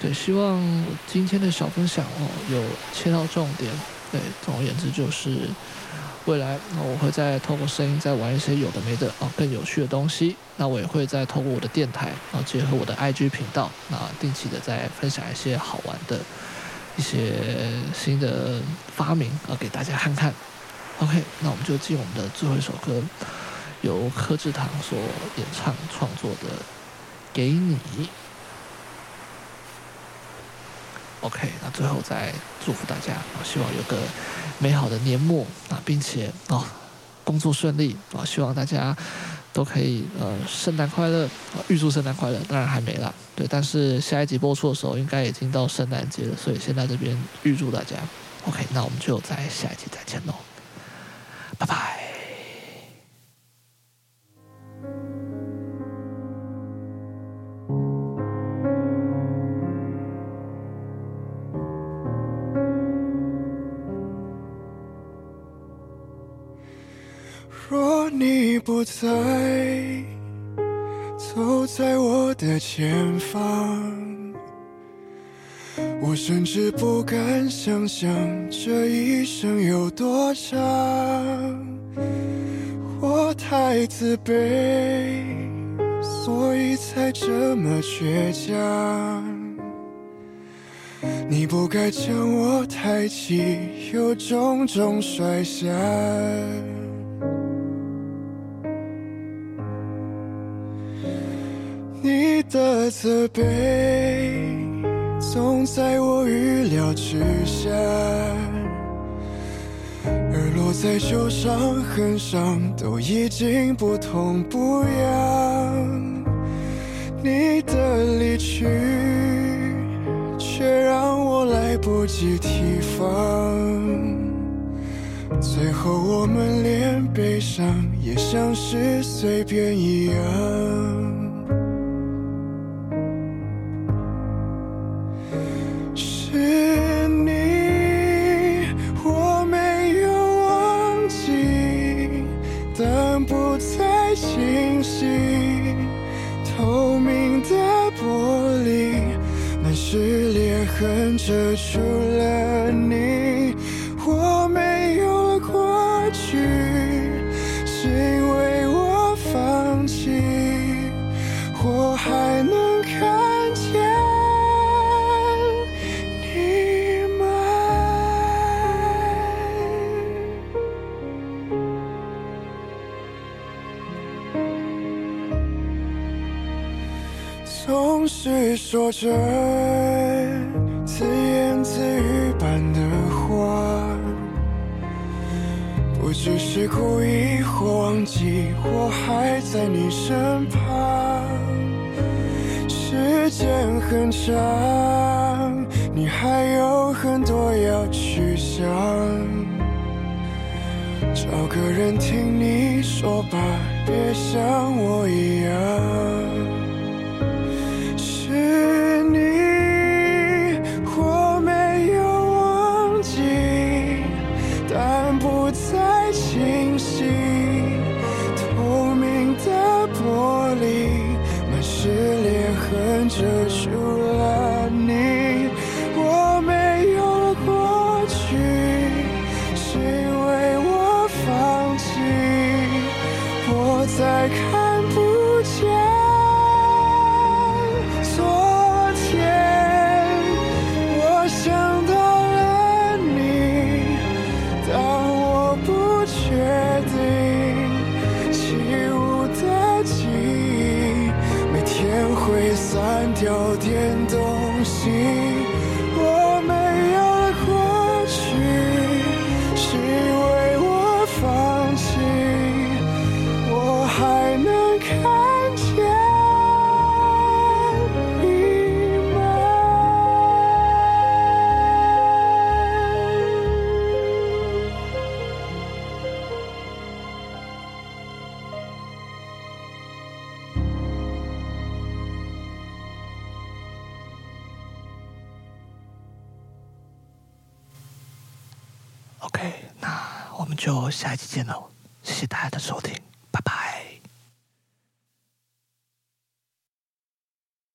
对，希望今天的小分享哦有切到重点。对，总而言之就是。未来，那我会再透过声音再玩一些有的没的啊，更有趣的东西。那我也会再透过我的电台，然后结合我的 IG 频道，那定期的再分享一些好玩的一些新的发明啊，给大家看看。OK，那我们就进我们的最后一首歌，由柯志堂所演唱创作的《给你》。OK，那最后再祝福大家，希望有个美好的年末啊，并且啊，工作顺利啊，希望大家都可以呃，圣诞快乐啊，预祝圣诞快乐。当然还没啦，对，但是下一集播出的时候应该已经到圣诞节了，所以先在这边预祝大家。OK，那我们就在下一集再见喽，拜拜。若你不在，走在我的前方，我甚至不敢想象这一生有多长。我太自卑，所以才这么倔强。你不该将我抬起，又重重摔下。你的责备总在我预料之下，而落在旧伤痕上都已经不痛不痒。你的离去却让我来不及提防，最后我们连悲伤也像是随便一样。遮住了你，我没有了过去，是因为我放弃，我还能看见你吗？总是说着。故意或忘记，我还在你身旁。时间很长，你还有很多要去想，找个人听你说吧，别像我一样。下一期见喽，